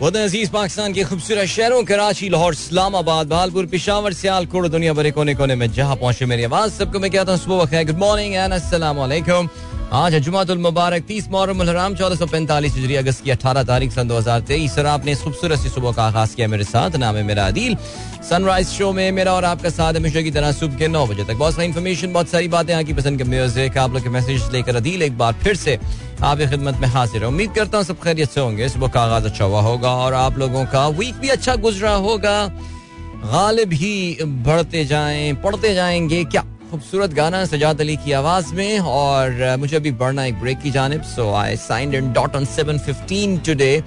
बहुत अज़ीज़ पाकिस्तान के खूबसूरत शहरों, कराची, लाहौर, इस्लामाबाद, भालपुर, पिशावर, सियालकोट, दुनिया भरे कोने कोने में जहाँ पहुँचे मेरी आवाज़। सबको मैं कहता हूँ, सुबह गुड मॉर्निंग एंड वालेकुम आज जुमातुल मुबारक, तीस मुहर्रम हराम, चौदह सौ पैंतालीस हिजरी, अगस्त की अठारह तारीख, सन दो हज़ार तेईस। और आपने खूबसूरत सी सुबह का आगाज़ किया मेरे साथ। नाम है मेरा अदील सनराइज शो में मेरा और आपका साथ हमेशा की तरह सुबह के नौ बजे तक। बहुत सारी इन्फॉर्मेशन बहुत सारी बातें आपकी पसंद के म्यूज़िक आप लोग के मैसेज लेकर अदील एक बार फिर से आपकी खिदमत में हाजिर है। उम्मीद करता हूँ सब खैरियत से होंगे। सुबह का आगाज़ अच्छा हुआ होगा और आप लोगों का वीक भी अच्छा गुजरा होगा। गालिब ही बढ़ते जाएँ, पढ़ते जाएँगे क्या? खूबसूरत गाना सजाद अली की आवाज़ में, और मुझे अभी बढ़ना एक ब्रेक की जानब so I sign and dot on seven fifteen today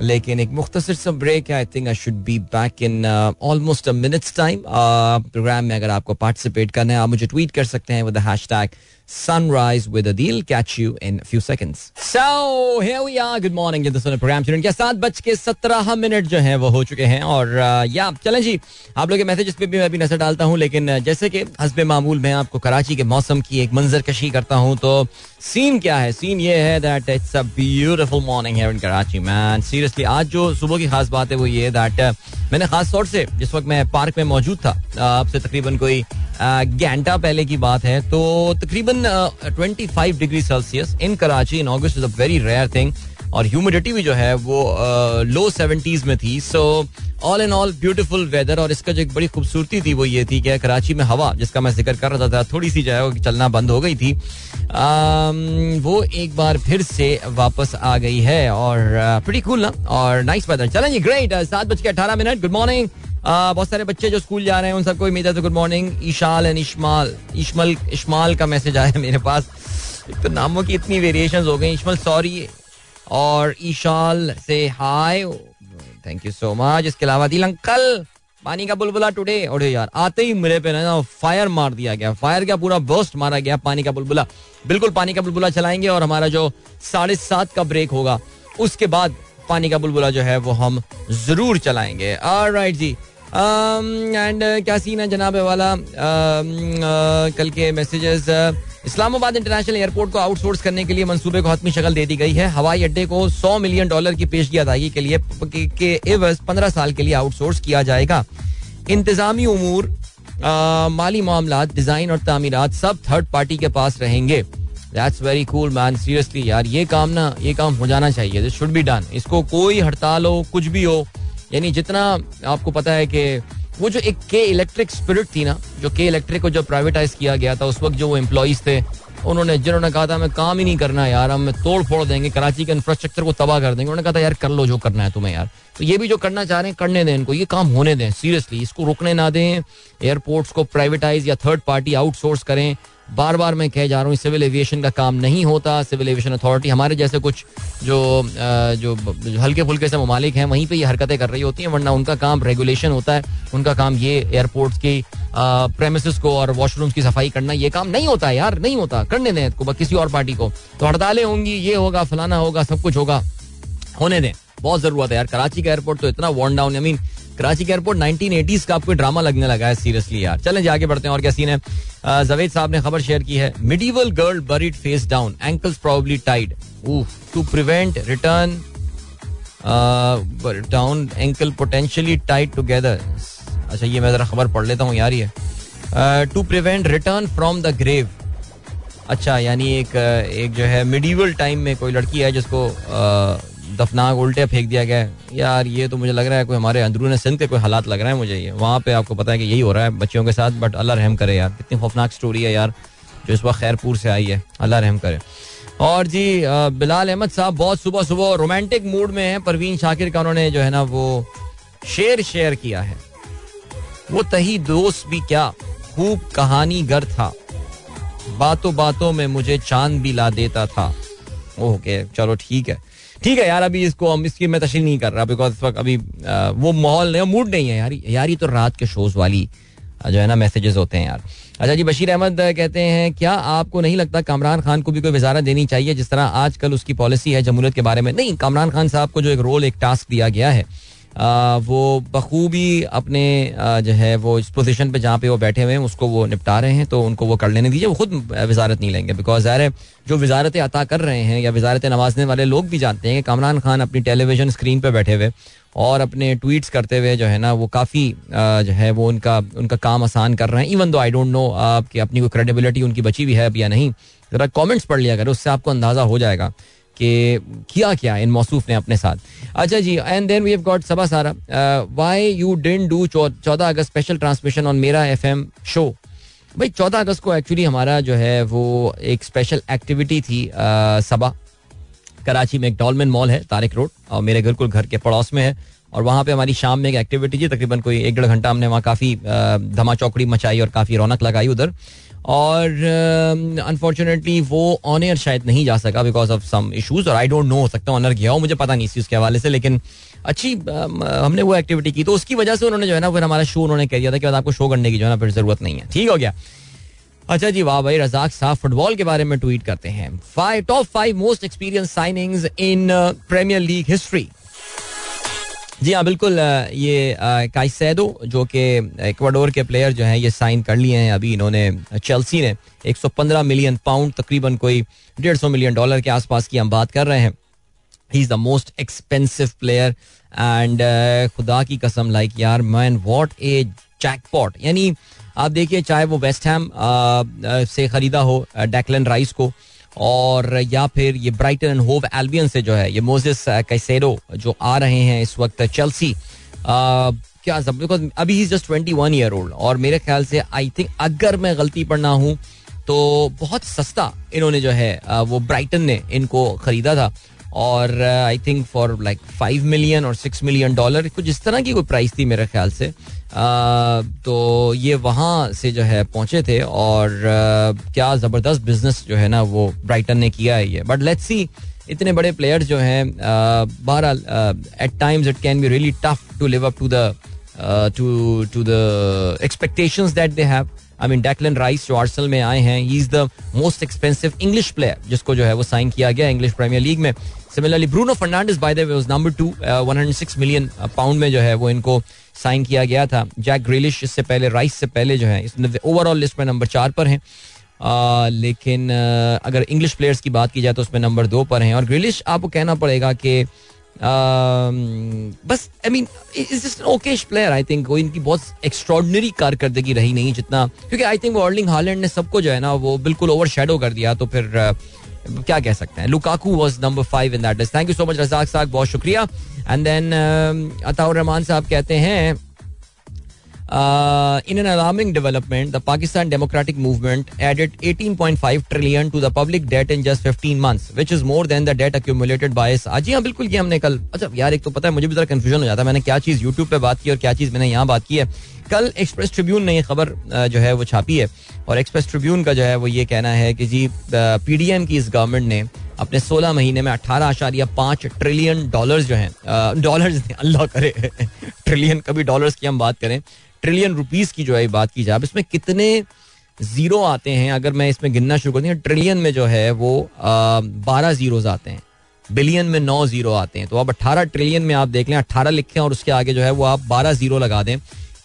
लेकिन एक मुख्तर सा ब्रेक है I think I should be back in almost a minutes time programme में अगर आपको पार्टिसिपेट करना है, आप मुझे ट्वीट कर सकते हैं with hash tag sunrise with Adil. Catch you in a few seconds. So, here we are. Good morning. ये दोस्तों प्रोग्राम स्टूडेंट के सात बज के सत्रह मिनट जो हैं, वो हो चुके हैं और या, चलें जी, आप लोग के मैसेजेस पे भी मैं भी नज़र डालता हूँ, लेकिन जैसे कि हसब मामूल मैं आपको कराची के मौसम की एक मंजर कशी करता हूँ तो सीन क्या है सीन ये है that it's a beautiful morning है इन कराची मैन सीरियसली आज जो सुबह की खास बात है वो ये दैट मैंने खास तौर से, जिस वक्त मैं पार्क में मौजूद था अब से तकरीबन कोई घंटा पहले की बात है तो तकरीबन twenty five degree Celsius in Karachi in August is a very rare thing और ह्यूमिडिटी भी जो है वो लो सेवेंटीज में थी। So all in all beautiful weather और इसका जो एक बड़ी खूबसूरती थी वो ये थी कि कराची में हवा जिसका मैं ज़िक्र कर रहा था थोड़ी सी जो है वो चलना बंद हो गई थी। आ, वो एक बार फिर से वापस आ गई है और प्रीटी कूल ना? और नाइस वेदर चलें जी ग्रेट सात बज के अठारह मिनट। गुड मॉर्निंग बहुत सारे बच्चे जो स्कूल जा रहे हैं, उन सबको उम्मीद है तो good morning Eshal and Ishmal. Ishmal Ishmal का मैसेज आया मेरे पास। तो नामों की इतनी वेरिएशन हो गई। इशमल सॉरी और ईशाल से hi thank you so much इसके अलावा दिल अंकल, पानी का बुलबुला टुडे और यार, आते ही मेरे पे ना फायर मार दिया गया। फायर का पूरा बर्स्ट मारा गया पानी का बुलबुला। बिल्कुल पानी का बुलबुला चलाएँगे और हमारा जो साढ़े सात का ब्रेक होगा, उसके बाद पानी का बुलबुला जो है वो हम ज़रूर चलाएँगे। राइट जी। एंड um, uh, क्या सीन है जनाब वाला? Um, uh, कल के मैसेजेस इस्लामाबाद इंटरनेशनल एयरपोर्ट को आउटसोर्स करने के लिए मंसूबे को हतमी शक्ल दे दी गई है। हवाई अड्डे को 100 मिलियन डॉलर की पेशगी अदायगी के लिए के एवज पंद्रह साल के लिए आउटसोर्स किया जाएगा। इंतजामी उमूर माली मामला डिज़ाइन और तामीरात सब थर्ड पार्टी के पास रहेंगे। That's very cool man seriously यार ये काम ना ये काम हो जाना चाहिए दिस शुड बी डन इसको कोई हड़ताल हो कुछ भी हो यानी जितना आपको पता है कि वो जो एक के इलेक्ट्रिक स्पिरिट थी ना जो के इलेक्ट्रिक को जो प्राइवेटाइज किया गया था उस वक्त जो वो एम्प्लॉज थे उन्होंने जिन्होंने कहा था हमें काम ही नहीं करना यार हम तोड़ फोड़ देंगे कराची के इंफ्रास्ट्रक्चर को तबाह कर देंगे उन्होंने कहा था यार कर लो जो करना है तुम्हें यार तो ये भी जो करना चाह रहे हैं करने दें इनको ये काम होने दें सीरियसली इसको रुकने ना दें एयरपोर्ट्स को प्राइवेटाइज या थर्ड पार्टी आउटसोर्स करें बार बार मैं कह जा रहा हूँ सिविल एविएशन का काम नहीं होता। सिविल एविएशन अथॉरिटी हमारे जैसे कुछ जो जो, हल्के फुल्के से ममालिक हैं वहीं पे ये हरकतें कर रही होती हैं वरना उनका काम रेगुलेशन होता है उनका काम ये एयरपोर्ट्स की प्रेमिस को और वॉशरूम्स की सफ़ाई करना ये काम नहीं होता यार नहीं होता करने दें को किसी और पार्टी को। तो हड़तालें होंगी ये होगा फलाना होगा सब कुछ होगा होने दें। बहुत ज़रूरत है यार कराची का एयरपोर्ट तो इतना worn down I mean Karachi के एयरपोर्ट 1980s का आपको ड्रामा लगने लगा है सीरियसली यार। चलें जाके बढ़ते हैं, और क्या सीन है? जवेद साहब ने खबर शेयर की है। Medieval girl buried face down ankles probably tied to prevent return down ankle potentially tied together अच्छा ये मैं जरा खबर पढ़ लेता हूँ, यार ये। To prevent return from the grave अच्छा यानी एक एक जो है मिडिवल टाइम में कोई लड़की है जिसको दफनाक उल्टे फेंक दिया गया यार, ये तो मुझे लग रहा है कोई हमारे अंदरून सिंध के कोई हालात लग रहा है मुझे ये। वहाँ पे आपको पता है कि यही हो रहा है बच्चियों के साथ बट अल्लाह रहम करे यार। कितनी खौफनाक स्टोरी है यार, जो इस वक्त खैरपुर से आई है। अल्लाह रहम करे। और जी बिलाल अहमद साहब बहुत सुबह सुबह रोमांटिक मूड में है। परवीन शाकिर का उन्होंने जो है ना वो शेर शेयर किया है। वो तही दोस्त भी क्या, खूब कहानी गर था। बातों बातों में मुझे चाँद भी ला देता था। ओके, चलो ठीक है। ठीक है यार अभी इसको हम इसकी मैं तशील नहीं कर रहा बिकॉज़ इस वक्त अभी आ, वो माहौल नहीं मूड नहीं है यार। यार ये तो रात के शोज़ वाली जो है ना मैसेजेस होते हैं यार। अच्छा जी बशीर अहमद कहते हैं क्या आपको नहीं लगता कामरान खान को भी कोई वजारत देनी चाहिए जिस तरह आजकल उसकी पॉलिसी है जमहूरियत के बारे में? नहीं कामरान खान साहब को जो एक रोल एक टास्क दिया गया है वो बखूबी अपने जो है, वो इस पोजीशन पे जहाँ पे वो बैठे हुए हैं, उसको वो निपटा रहे हैं तो उनको वो कर लेने दीजिए। वो खुद वजारत नहीं लेंगे। बिकॉज़ ज़ाहिर जो वजारतें अता कर रहे हैं या वजारत नवाजने वाले लोग भी जानते हैं कि कमरान खान अपनी टेलीविज़न स्क्रीन पर बैठे हुए और अपने ट्वीट्स करते हुए जो है ना, वो काफ़ी जो है, वो उनका उनका काम आसान कर रहे हैं। इवन दो आई डोंट नो कि अपनी कोई क्रेडिबिलिटी उनकी बची हुई है अब या नहीं, ज़रा कमेंट्स पढ़ लिया करें, उससे आपको अंदाज़ा हो जाएगा कि किया क्या इन मौसूफ ने अपने साथ। अच्छा जी and then we have got Saba Sara why you didn't do चौदह अगस्त स्पेशल ट्रांसमिशन ऑन मेरा एफएम शो भाई, चौदह अगस्त को एक्चुअली हमारा जो है वो एक स्पेशल एक्टिविटी थी सबा कराची में एक डॉलमिन मॉल है, तारिक रोड, और मेरे बिल्कुल घर के पड़ोस में है, और वहाँ पे हमारी शाम में एक एक्टिविटी थी, तकरीबन कोई एक डेढ़ घंटा हमने वहाँ काफ़ी धमा चौकड़ी मचाई और काफ़ी रौनक लगाई उधर। और अनफॉर्चुनेटली um, वो ऑन एयर शायद नहीं जा सका बिकॉज़ ऑफ़ सम इशूज और आई डोंट नो हो सकता ऑनर गया हो मुझे पता नहीं इस चीज़ के हवाले से लेकिन अच्छी um, हमने वो एक्टिविटी की। तो उसकी वजह से उन्होंने जो है ना फिर हमारा शो उन्होंने कह दिया था कि आपको शो करने की जो है ना फिर ज़रूरत नहीं है। ठीक हो गया। अच्छा जी वाह भाई रजाक साहब फुटबॉल के बारे में ट्वीट करते हैं। Five top five most experience signings in Premier League history जी हाँ बिल्कुल ये काइसेडो जो कि इक्वाडोर के प्लेयर जो हैं, ये साइन कर लिए हैं। अभी इन्होंने चेल्सी ने 115 मिलियन पाउंड तकरीबन कोई डेढ़ सौ मिलियन डॉलर के आसपास की हम बात कर रहे हैं। He is the most expensive player and खुदा की कसम लाइक यार मैन वॉट ए जैकपॉट यानी आप देखिए, चाहे वो वेस्ट हैम से खरीदा हो डेक्लन राइस को और या फिर ये ब्राइटन एंड होव एल्बियन से जो है, ये मोजिस कैसेरो जो आ रहे हैं इस वक्त चेल्सी क्या सब बिकॉज़ अभी just twenty one year old और मेरे ख्याल से आई थिंक अगर मैं गलती पर ना हूँ तो बहुत सस्ता इन्होंने जो है वो ब्राइटन ने इनको खरीदा था। और I think for like five million और सिक्स मिलियन डॉलर कुछ इस तरह की कोई प्राइस थी मेरे ख्याल से। तो ये वहाँ से जो है पहुँचे थे और क्या ज़बरदस्त बिज़नेस जो है ना वो ब्राइटन ने किया है ये। बट लेट्स सी इतने बड़े प्लेयर्स जो हैं बहरहाल at times it can be really tough to live up to the to to the expectations that they have I mean Declan Rice जो आर्सल में आए हैं he is the most expensive English player जिसको जो है वो sign किया गया इंग्लिश प्रीमियर लीग में। Similarly Bruno Fernandes by the way was number two 106 million pound में जो है वो इनको साइन किया गया था। जैक ग्रिलिश इससे पहले राइस से पहले जो है ओवरऑल लिस्ट में नंबर चार पर हैं। लेकिन आ, अगर इंग्लिश प्लेयर्स की बात की जाए तो उसमें नंबर दो पर हैं। और ग्रिलिश आपको कहना पड़ेगा कि बस I mean is just okayish player I think वो इनकी बहुत एक्स्ट्रॉडनरी कारकर्दगी रही नहीं जितना, क्योंकि आई थिंक वर्ल्डिंग हॉलैंड ने सबको जो है ना, वो बिल्कुल ओवर शेडो कर दिया तो फिर क्या कह सकते हैं? Lukaku was number five in that list thank you so much Razzaq साहब, बहुत शुक्रिया. एंड देन अताउर रहमान साहब कहते हैं Uh, an alarming development the Pakistan Democratic Movement added 18.5 trillion to the public debt in just 15 months, which is more than the debt accumulated by its. जी हाँ बिल्कुल ये हमने कल। अच्छा यार एक तो पता है मुझे भी जरा कंफ्यूजन हो जाता है। मैंने क्या चीज़ यूट्यूब पे बात की और क्या चीज़ मैंने यहाँ बात की है? कल एक्सप्रेस ट्रिब्यून ने ये खबर जो है वो छापी है। और एक्सप्रेस ट्रिब्यून का जो है वो ये कहना है कि जी पीडीएम की इस गवर्नमेंट ने अपने 16 महीने में अठारह आशारिया पाँच ट्रिलियन डॉलर्स जो हैं डॉलर्स अल्लाह करे ट्रिलियन कभी डॉलर्स की हम बात करें ट्रिलियन रुपीज़ की जो है बात की जाए। इसमें कितने ज़ीरो आते हैं? अगर मैं इसमें गिनना शुरू कर दूँ ट्रिलियन में जो है वो बारह जीरोज आते हैं। बिलियन में नौ ज़ीरो आते हैं। तो अब अट्ठारह ट्रिलियन में आप देख लें अट्ठारह लिखें और उसके आगे जो है वो आप बारह ज़ीरो लगा दें।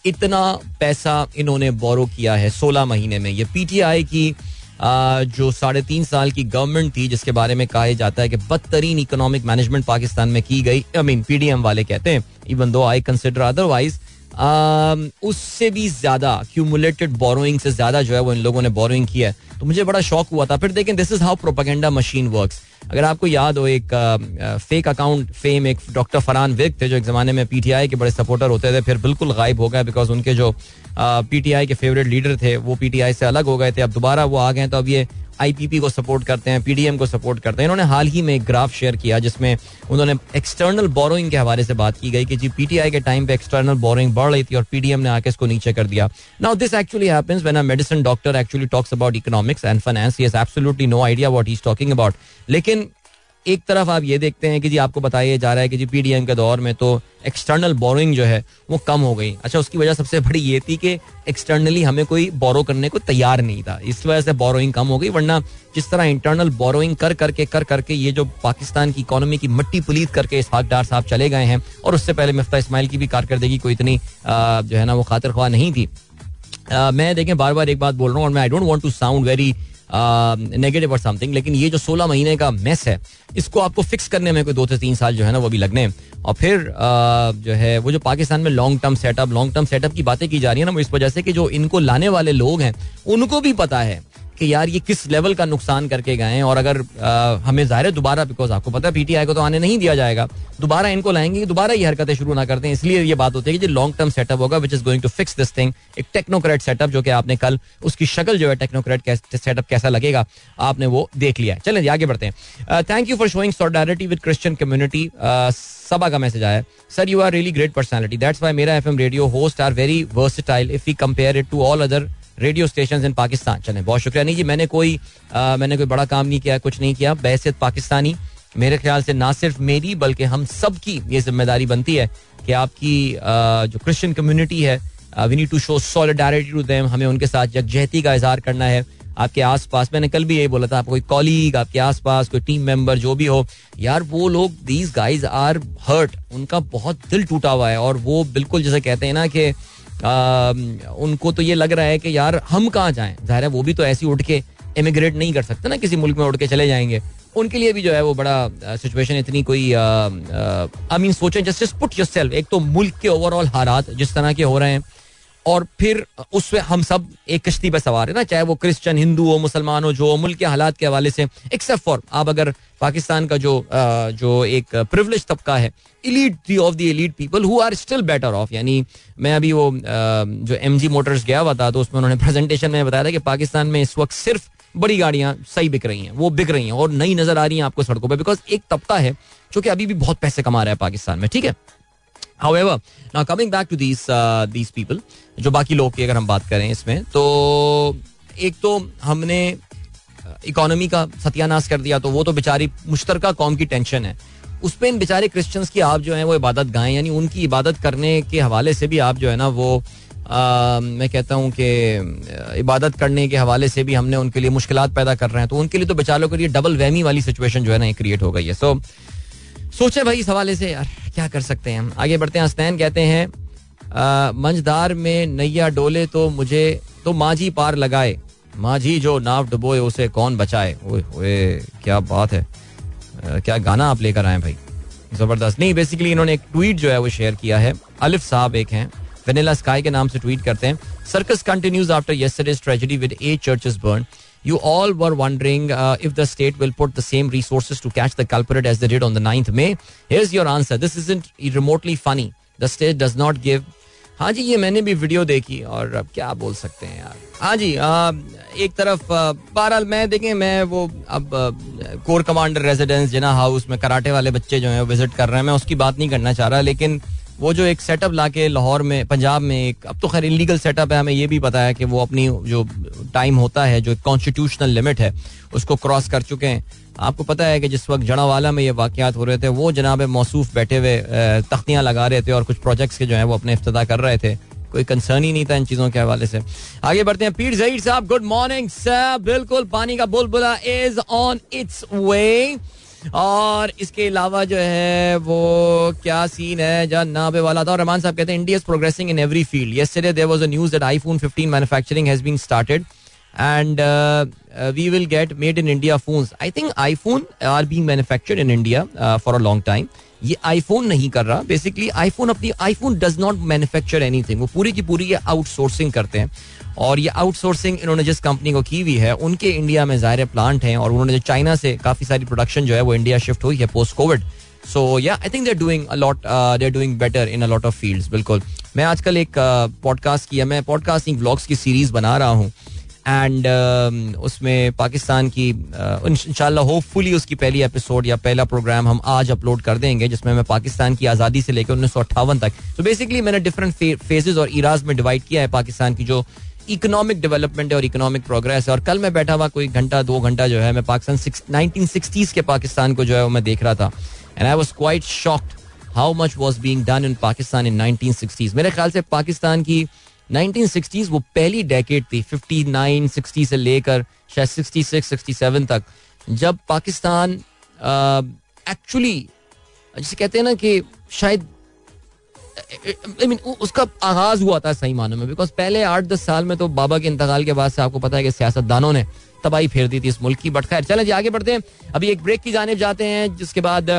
इतना पैसा इन्होंने बोरो किया है सोलह महीने में। ये पीटीआई की जो साढ़े तीन साल की गवर्नमेंट थी, जिसके बारे में कहा जाता है कि बदतरीन इकोनॉमिक मैनेजमेंट पाकिस्तान में की गई। आई मीन पीडीएम वाले कहते हैं इवन दो आई कंसिडर अदरवाइज़ उससे भी ज़्यादा क्यूमुलेटेड बोरोइंग से ज़्यादा जो है वो इन लोगों ने बोरोइंग किया है। तो मुझे बड़ा शौक हुआ था। फिर देखें this is how propaganda machine work अगर आपको याद हो, एक फेक अकाउंट फेम एक डॉक्टर फरहान विक थे जो एक जमाने में पीटीआई के बड़े सपोर्टर होते थे, फिर बिल्कुल गायब हो गए बिकॉज़ उनके जो पीटीआई के फेवरेट लीडर थे, वो पीटीआई से अलग हो गए थे। अब दोबारा वो आ गए तो अब ये आईपीपी को सपोर्ट करते हैं पीडीएम को सपोर्ट करते हैं। इन्होंने हाल ही में एक ग्राफ शेयर किया जिसमें उन्होंने एक्सटर्नल बोरोइंग के हवाले से बात की गई कि जी पीटीआई के टाइम पे एक्सटर्नल बोरोइंग बढ़ रही थी और पीडीएम ने आके इसको नीचे कर दिया। Now this actually happens when a medicine doctor actually talks about economics and finance he has absolutely no idea what he is talking about लेकिन एक तरफ़ आप ये देखते हैं कि जी आपको बताया जा रहा है कि जी पीडीएम के दौर में तो एक्सटर्नल बोरोइंग जो है वो कम हो गई। अच्छा उसकी वजह सबसे बड़ी ये थी कि एक्सटर्नली हमें कोई बोरो करने को तैयार नहीं था। इस वजह से बोरोइंग कम हो गई, वरना जिस तरह इंटरनल बोरोइंग कर करके कर करके ये जो पाकिस्तान की इकोनॉमी की मट्टी पुलीत करके इसहाक डार साहब चले गए हैं और उससे पहले मिफ्ता इस्माइल की भी कारकर्दगी कोई इतनी जो है ना, वो खातर ख्वाह नहीं थी। मैं देखें, बार बार एक बात बोल रहा हूँ और मैं I don't want to sound very negative और समथिंग लेकिन ये जो सोलह महीने का मेस है इसको आपको फिक्स करने में कोई दो से तीन साल जो है ना वो भी लगने और फिर uh, जो है वो जो पाकिस्तान में long term setup long term setup की बातें की जा रही है ना इस वजह से कि जो इनको लाने वाले लोग हैं उनको भी पता है। कि यार ये किस लेवल का नुकसान करके गए हैं? और अगर आ, हमें ज़ाहिर है दोबारा बिकॉज़ आपको पता है पीटीआई को तो आने नहीं दिया जाएगा। दोबारा इनको लाएँगे दोबारा ये हरकतें शुरू ना करते हैं। इसलिए ये बात होती है कि लॉन्ग टर्म सेटअप होगा which is going to fix this thing एक टेक्नोक्रेट सेटअप जो कि आपने कल उसकी शक्ल जो है टेक्नोक्रेट सेटअप कैसा लगेगा आपने वो देख लिया चलें आगे बढ़ते हैं। Thank you for showing solidarity with Christian community सभा का मैसेज आया sir you are really great personality that's why मेरा F M radio host are very versatile if you compare it to all other radio station in Pakistan चले बहुत शुक्रिया। नहीं जी मैंने कोई आ, मैंने कोई बड़ा काम नहीं किया कुछ नहीं किया। बैसियत पाकिस्तानी। मेरे ख्याल से ना सिर्फ़ मेरी बल्कि हम सब की ये ज़िम्मेदारी बनती है कि आपकी आ, जो क्रिश्चियन कम्युनिटी है we need to show solidarity to them हमें उनके साथ यकजहती का इजहार करना है। आपके आसपास मैंने कल भी यही बोला था आप कोई कॉलीग आपके आसपास कोई टीम मेंबर जो भी हो। यार वो लोग दीज गाइज़ आर हर्ट उनका बहुत दिल टूटा हुआ है और वो बिल्कुल जैसे कहते हैं ना कि उनको तो ये लग रहा है कि यार, हम कहाँ जाएँ? ज़ाहिर है वो भी तो ऐसी उठ के इमिग्रेट नहीं कर सकते ना, किसी मुल्क में उठ के चले जाएँगे। उनके लिए भी जो है वो बड़ा सिचुएशन इतनी कोई आई मीन सोचें जस्ट पुट योर एक तो मुल्क के ओवरऑल हालात जिस तरह के हो रहे हैं और फिर उसमें हम सब एक कश्ती पर सवार है ना, चाहे वो क्रिश्चियन हिंदू हो, मुसलमान हो, जो हो, मुल्क के हालात के हवाले से एक्सेप्ट फॉर आप अगर पाकिस्तान का जो जो एक प्रिवलेज तबका है elite the of the elite people who are still better off यानी मैं अभी वो जो एम जी मोटर्स गया हुआ था तो उसमें उन्होंने प्रेजेंटेशन में बताया था कि पाकिस्तान में इस वक्त सिर्फ़ बड़ी गाड़ियाँ सही बिक रही हैं, वो बिक रही हैं और नई नज़र आ रही हैं आपको सड़कों पर बिकॉज़ एक तबका है जो कि अभी भी बहुत पैसे कमा रहा है पाकिस्तान में, ठीक है? However, now coming back to these uh, these people, जो बाकी लोग की अगर हम बात करें इसमें तो एक तो हमने इकोनॉमी का सत्यानाश कर दिया तो वो तो बेचारी मुश्तरका कौम की टेंशन है। उस पर इन बेचारे क्रिश्चियंस की आप जो है वो इबादत गाएँ यानी उनकी इबादत करने के हवाले से भी आप जो है ना वो आ, मैं कहता हूँ कि इबादत करने के हवाले से भी हमने उनके लिए मुश्किल पैदा कर रहे हैं। तो उनके लिए तो बेचारों के लिए डबल वहमी वाली सिचुएशन जो है ना क्रिएट हो गई है। सो so, सोचे भाई इस हवाले से, यार, क्या कर सकते हैं हम? आगे बढ़ते हैं, हस्तैन कहते हैं मंझदार में नैया डोले तो मुझे तो माझी पार लगाए। माझी जो नाव डुबोए, उसे कौन बचाए? ओए ओए क्या बात है। क्या गाना आप लेकर आए भाई? ज़बरदस्त। नहीं बेसिकली इन्होंने एक ट्वीट जो है, वो शेयर किया है। अलिफ साहब एक हैं। वेनिला स्काई के नाम से ट्वीट करते हैं। Circus continues after yesterday's tragedy with eight churches burn you all were wondering if the state will put the same resources to catch the culprit as the date on the ninth May has your answer this is isn't remotely funny the state does not give हाँ जी ये मैंने भी video देखी और अब क्या बोल सकते हैं यार। हाँ जी आ, एक तरफ़ uh, बहरहाल मैं देखें मैं वो अब core commander residence Jinnah House में कराटे वाले बच्चे जो है विज़िट कर रहे हैं। मैं उसकी बात नहीं करना चाह रहा लेकिन वो जो एक सेटअप लाके लाहौर में, पंजाब में एक, अब तो खैर इलीगल सेटअप है, हमें ये भी पता है कि वो अपनी जो टाइम होता है, जो कॉन्स्टिट्यूशनल लिमिट है, उसको क्रॉस कर चुके हैं। आपको पता है कि जिस वक्त जड़ावाला में ये वाकयात हो रहे थे, वो जनाब मौसूफ बैठे हुए तख्तियाँ लगा रहे थे और कुछ प्रोजेक्ट्स के जो है वो अपने इफ्तः कर रहे थे। कोई कंसर्न ही नहीं था इन चीज़ों के हवाले से। आगे बढ़ते हैं, पीर जहीर साहब गुड मॉर्निंग सर बिल्कुल, पानी का बुलबुला इज़ ऑन इट्स वे और इसके अलावा जो है, वो क्या सीन है, जहाँ नाबे वाला था। और रहमान साहब कहते हैं India is progressing in every field yesterday there was a news that iPhone 15 manufacturing has been started and we will get made in India phones I think iPhone are being manufactured in India for a long time ये iPhone नहीं कर रहा। Basically iPhone अपनी iPhone does not manufacture anything वो पूरी की पूरी ये आउटसोर्सिंग करते हैं। और ये आउटसोर्सिंग इन्होंने जिस कंपनी को की हुई है उनके इंडिया में ज़ाहिर प्लांट हैं और उन्होंने जो चाइना से काफ़ी सारी प्रोडक्शन जो है वो इंडिया शिफ्ट हुई है post covid so yeah I think they're doing a lot they're doing better in a lot of fields बिल्कुल। मैं आजकल एक पॉडकास्ट uh, किया मैं पॉडकास्टिंग व्लॉग्स की सीरीज़ बना रहा हूँ एंड uh, उसमें पाकिस्तान की uh, इंशाल्लाह होपफुली उसकी पहली एपिसोड या पहला प्रोग्राम हम आज अपलोड कर देंगे जिसमें मैं पाकिस्तान की आज़ादी से लेकर उन्नीस सौ अट्ठावन तक। तो बेसिकली मैंने डिफरेंट फेजेस और इराज में डिवाइड किया है पाकिस्तान की जो इकोनॉमिक डेवलपमेंट है और इकोनॉमिक प्रोग्रेस है। और कल मैं बैठा हुआ, कोई घंटा, दो घंटा जो है, मैं पाकिस्तान के पाकिस्तान को जो है वो मैं देख रहा था। And I was quite shocked how much was being done in Pakistan in nineteen sixties मेरे ख्याल से पाकिस्तान की नाइनटीन सिक्सटीज वो पहली डेकेट थी फिफ्टी नाइन सिक्सटी से लेकर, शायद सिक्सटी सिक्स सिक्सटी सेवन तक। जब पाकिस्तान एक्चुअली जिसे कहते हैं ना कि शायद आई मीन उसका आगाज़ हुआ था सही मानों में बिकॉज़ पहले आठ दस साल में तो बाबा के इंतकाल के बाद से आपको पता है कि सियासतदानों ने तबाही फेर दी थी इस मुल्क की बट खैर, चलें जी, आगे बढ़ते हैं। अभी एक ब्रेक की जानब जाते हैं, जिसके बाद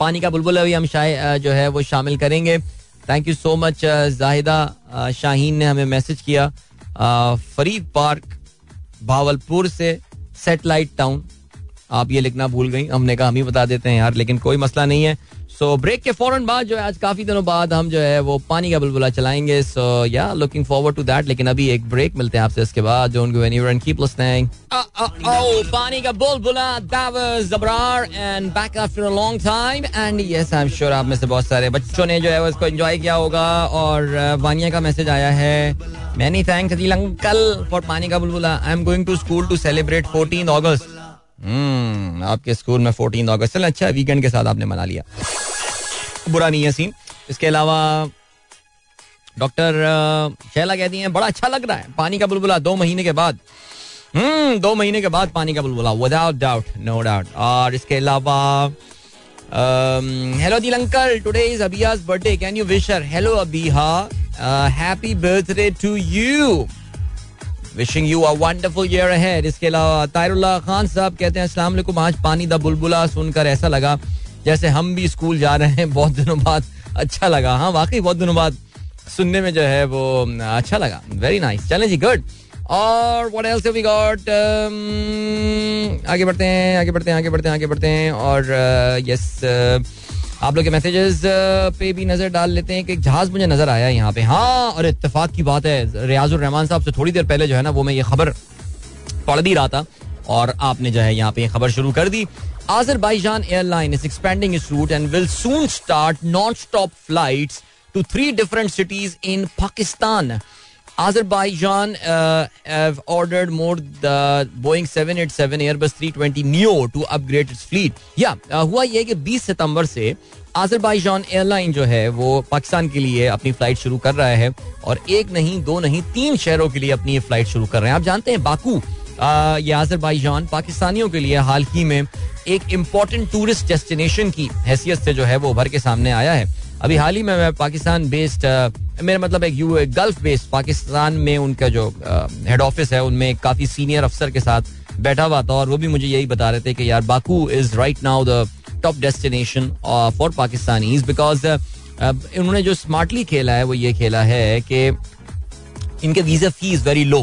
पानी का बुलबुल अभी हम शायद जो है वो शामिल करेंगे। Thank you so much Zahida Shaheen ने हमें मैसेज किया। फरीद पार्क, भावलपुर से सेटेलाइट टाउन आप ये लिखना भूल गई, हमने कहा हम ही बता देते हैं यार, लेकिन कोई मसला नहीं है। सो ब्रेक के फ़ौरन बाद जो है, आज काफ़ी दिनों बाद हम जो है, वो पानी का बुलबुला चलाएँगे। सो या लुकिंग फॉरवर्ड टू दैट लेकिन अभी एक ब्रेक मिलते हैं आपसे इसके बाद। एनीवेयर एंड कीप लिसनिंग ओ पानी का बुलबुला Jabrar and back after long time and yes I am sure आप में से बहुत सारे बच्चों ने जो है एंजॉय किया होगा। और वानिया का मैसेज आया है मैनी थैंक्स अंकल फॉर पानी का बुलबुला। I am going to school to celebrate 14 August hmm आपके स्कूल में 14 अगस्त चल अच्छा वीकेंड के साथ आपने मना लिया। बुरा नहीं है सीन इसके अलावा डॉक्टर शैला कहती हैं, बड़ा अच्छा लग रहा है। पानी का बुलबुला दो महीने के बाद। हम्म दो महीने के बाद पानी का बुलबुला विदाउट डाउट नो डाउट और इसके अलावा हेलो दिल uncle today is Abiha's birthday can you wish her hello Abiha happy birthday to you wishing you a wonderful year ahead इसके अलावा तायरुल्लाह खान साहब कहते हैं अस्सलाम वालेकुम आज पानी दा बुलबुला सुनकर ऐसा लगा जैसे हम भी स्कूल जा रहे हैं। बहुत दिनों बाद अच्छा लगा। हाँ वाकई बहुत दिनों बाद सुनने में जो है वो अच्छा लगा। वेरी नाइस चलें जी गुड और what else have we got आगे बढ़ते हैं आगे बढ़ते हैं आगे बढ़ते हैं आगे बढ़ते हैं। और यस uh, yes, uh, आप लोग के मैसेजेस पे भी नज़र डाल लेते हैं कि जहाज़ मुझे नज़र आया यहाँ पे हाँ और इतफाक की बात है रियाजुर रहमान साहब से थोड़ी देर पहले जो है ना, वो मैं ये खबर पढ़ भी रहा था और आपने जो है यहाँ पे खबर शुरू कर दी Azerbaijan airline is expanding its route and will soon start non-stop flights to three different cities in Pakistan. Azerbaijan uh, have ordered more the Boeing 787 Airbus 320 Neo to upgrade its fleet. Yeah, uh, हुआ ये कि 20 सितंबर से Azerbaijan airline जो है वो पाकिस्तान के लिए अपनी फ़्लाइट शुरू कर रहा है और एक नहीं दो नहीं तीन शहरों के लिए अपनी ये फ़्लाइट शुरू कर रहे हैं आप जानते हैं बाकू ये आजरबाईजान पाकिस्तानियों के लिए हाल ही में एक इम्पोर्टेंट टूरिस्ट डेस्टिनेशन की हैसियत से जो है वो उभर के सामने आया है अभी हाल ही में मैं पाकिस्तान बेस्ड मेरा मतलब एक यू गल्फ बेस्ड पाकिस्तान में उनका जो हेड ऑफ़िस है, उनमें काफ़ी सीनियर अफसर के साथ बैठा हुआ था और वो भी मुझे यही बता रहे थे कि यार Baku is right now the top destination for Pakistani because उन्होंने जो स्मार्टली खेला है, वो ये खेला है कि इनके visa fee is very low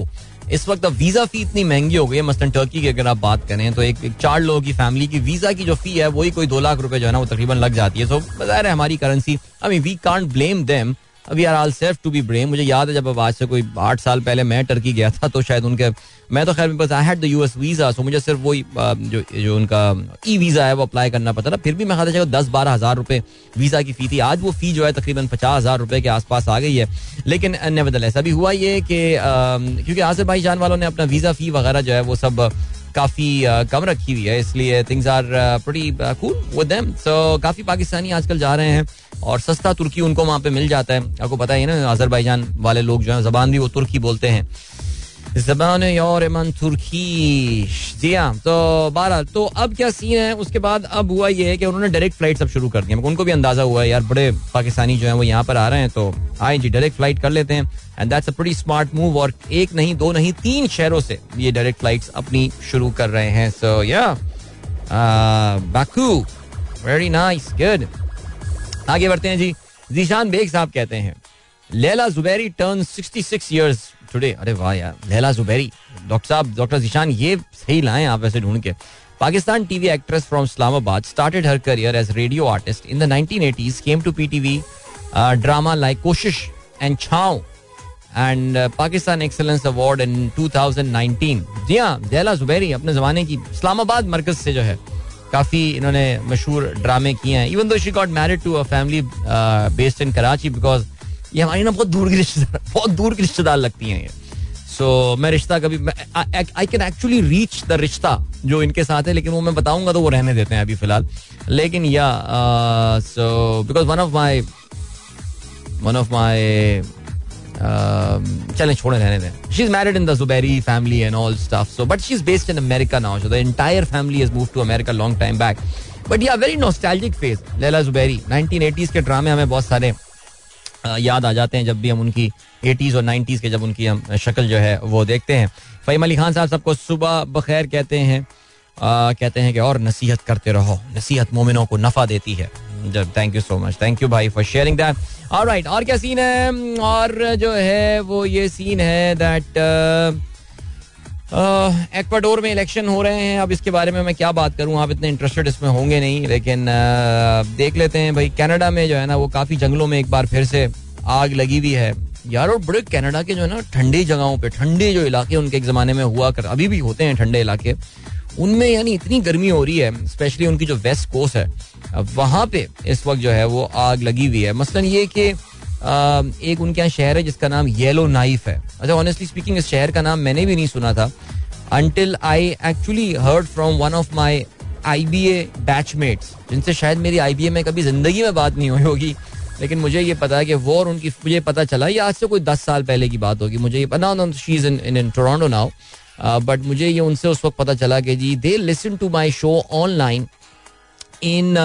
इस वक्त अब वीज़ा फ़ी इतनी महँगी हो गई है मसलन टर्की की अगर आप बात करें तो एक, चार लोगों की फैमिली की वीज़ा की जो फ़ी है वही कोई दो लाख रुपए जो है ना वो तकरीबन लग जाती है। सो बजाय है हमारी currency I mean we can't blame them we are all safe to be blame मुझे याद है जब अब आज से कोई आठ साल पहले मैं टर्की गया था तो शायद उनके, मैं तो खैर I had the US visa so मुझे सिर्फ़ वही जो जो उनका ई वीज़ा है, वो अप्लाई करना पता था। फिर भी मैं खाता था दस बारह हज़ार रुपये वीज़ा की फ़ी थी। आज वो फ़ी जो है तकरीबन पचास हज़ार रुपए के आसपास आ गई है। लेकिन नेवरदल ऐसा भी हुआ ये कि क्योंकि आसिर भाई जान वालों ने अपना वीज़ा फ़ी वगैरह जो है वो सब काफ़ी कम रखी हुई है, इसलिए थिंग्स आर बड़ी कूल विद देम सो काफ़ी पाकिस्तानी आजकल जा रहे हैं और सस्ता तुर्की उनको वहाँ पे मिल जाता है। आपको पता ही ना अजरबैजान वाले लोग जो है, जबान भी वो तुर्की बोलते हैं। जबान और मन तुर्की जी हाँ तो बारह तो अब क्या सीन है? उसके बाद अब हुआ ये है कि उन्होंने डायरेक्ट फ़्लाइट सब शुरू कर दिया उनको भी अंदाज़ा हुआ है, यार, बड़े पाकिस्तानी जो है, वो यहाँ पर आ रहे हैं तो आए जी डायरेक्ट फ़्लाइट कर लेते हैं। And that's a pretty smart move और एक नहीं, दो नहीं, तीन शहरों से ये डायरेक्ट फ्लाइट्स अपनी शुरू कर रहे हैं। सो या बाकू वेरी नाइस गुड आगे बढ़ते हैं जी। जीशान बेग साहब कहते हैं, Laila Zuberi turn 66 years today अरे वाह यार, लैला जुबैरी। डॉक्टर साहब, डॉक्टर जीशान, ये सही लाए आप वैसे ढूंढ के। Pakistan TV actress from Islamabad started her career as radio artist in the 1980s came to PTV drama like Koshish and Chhaon and Pakistan excellence award in 2019 जी हाँ लैला जुबैरी अपने जमाने की इस्लामाबाद मरकज से जो है, काफ़ी इन्होंने मशहूर ड्रामे किए हैं। Even though she got married to a family based in Karachi because ये हमारी ना बहुत दूर की रिश्तेदार बहुत दूर की रिश्तेदार लगती हैं ये। सो मैं रिश्ता कभी I can actually reach the रिश्ता जो इनके साथ है, लेकिन वो मैं बताऊँगा तो वो रहने देते हैं अभी फ़िलहाल। लेकिन yeah so because one of my one of my चलें, छोड़े, रहने दें। She is married in the Zuberi family and all stuff so but she is based in America now so the entire family is move to America long time back but yeah very nostalgic phase Laila Zuberi 1980s के ड्रामे हमें बहुत सारे याद आ जाते हैं जब भी हम उनकी 80s और 90s के जब उनकी हम शक्ल जो है वो देखते हैं। फ़हीम अली खान साहब सबको सुबह बखैर कहते हैं आ, कहते हैं कि और नसीहत करते रहो नसीहत मोमिनों को नफ़ा देती है। Thank you so much thank you भाई फॉर शेयरिंग दैट और ऑलराइट और क्या सीन है? और जो है वो ये सीन है दैट एक्वाडोर में इलेक्शन हो रहे हैं। अब इसके बारे में मैं क्या बात करूँ? आप इतने इंटरेस्टेड इसमें होंगे नहीं, लेकिन देख लेते हैं भाई, कनाडा में जो है ना, वो काफ़ी जंगलों में एक बार फिर से आग लगी हुई है। यार, और बड़े कनाडा के जो है ना, ठंडी जगहों पे, ठंडे जो इलाके उनके एक जमाने में हुआ कर, अभी भी होते हैं ठंडे इलाके, उनमें यानी इतनी गर्मी हो रही है स्पेशली उनकी जो वेस्ट कोस्ट है, वहाँ पे इस वक्त जो है वो आग लगी हुई है। मसलन ये कि एक उनके यहाँ शहर है जिसका नाम येलो नाइफ है। अच्छा ऑनेस्टली स्पीकिंग इस शहर का नाम मैंने भी नहीं सुना था। Until I actually heard from one of my I B A batchmates जिनसे शायद मेरी आई बी ए में कभी ज़िंदगी में बात नहीं हुई होगी, लेकिन मुझे ये पता है कि वो और उनकी, मुझे पता चला, ये आज से कोई दस साल पहले की बात होगी, मुझे ये पता she is in in Toronto now but मुझे ये उनसे उस वक्त पता चला कि जी they listen to my show online in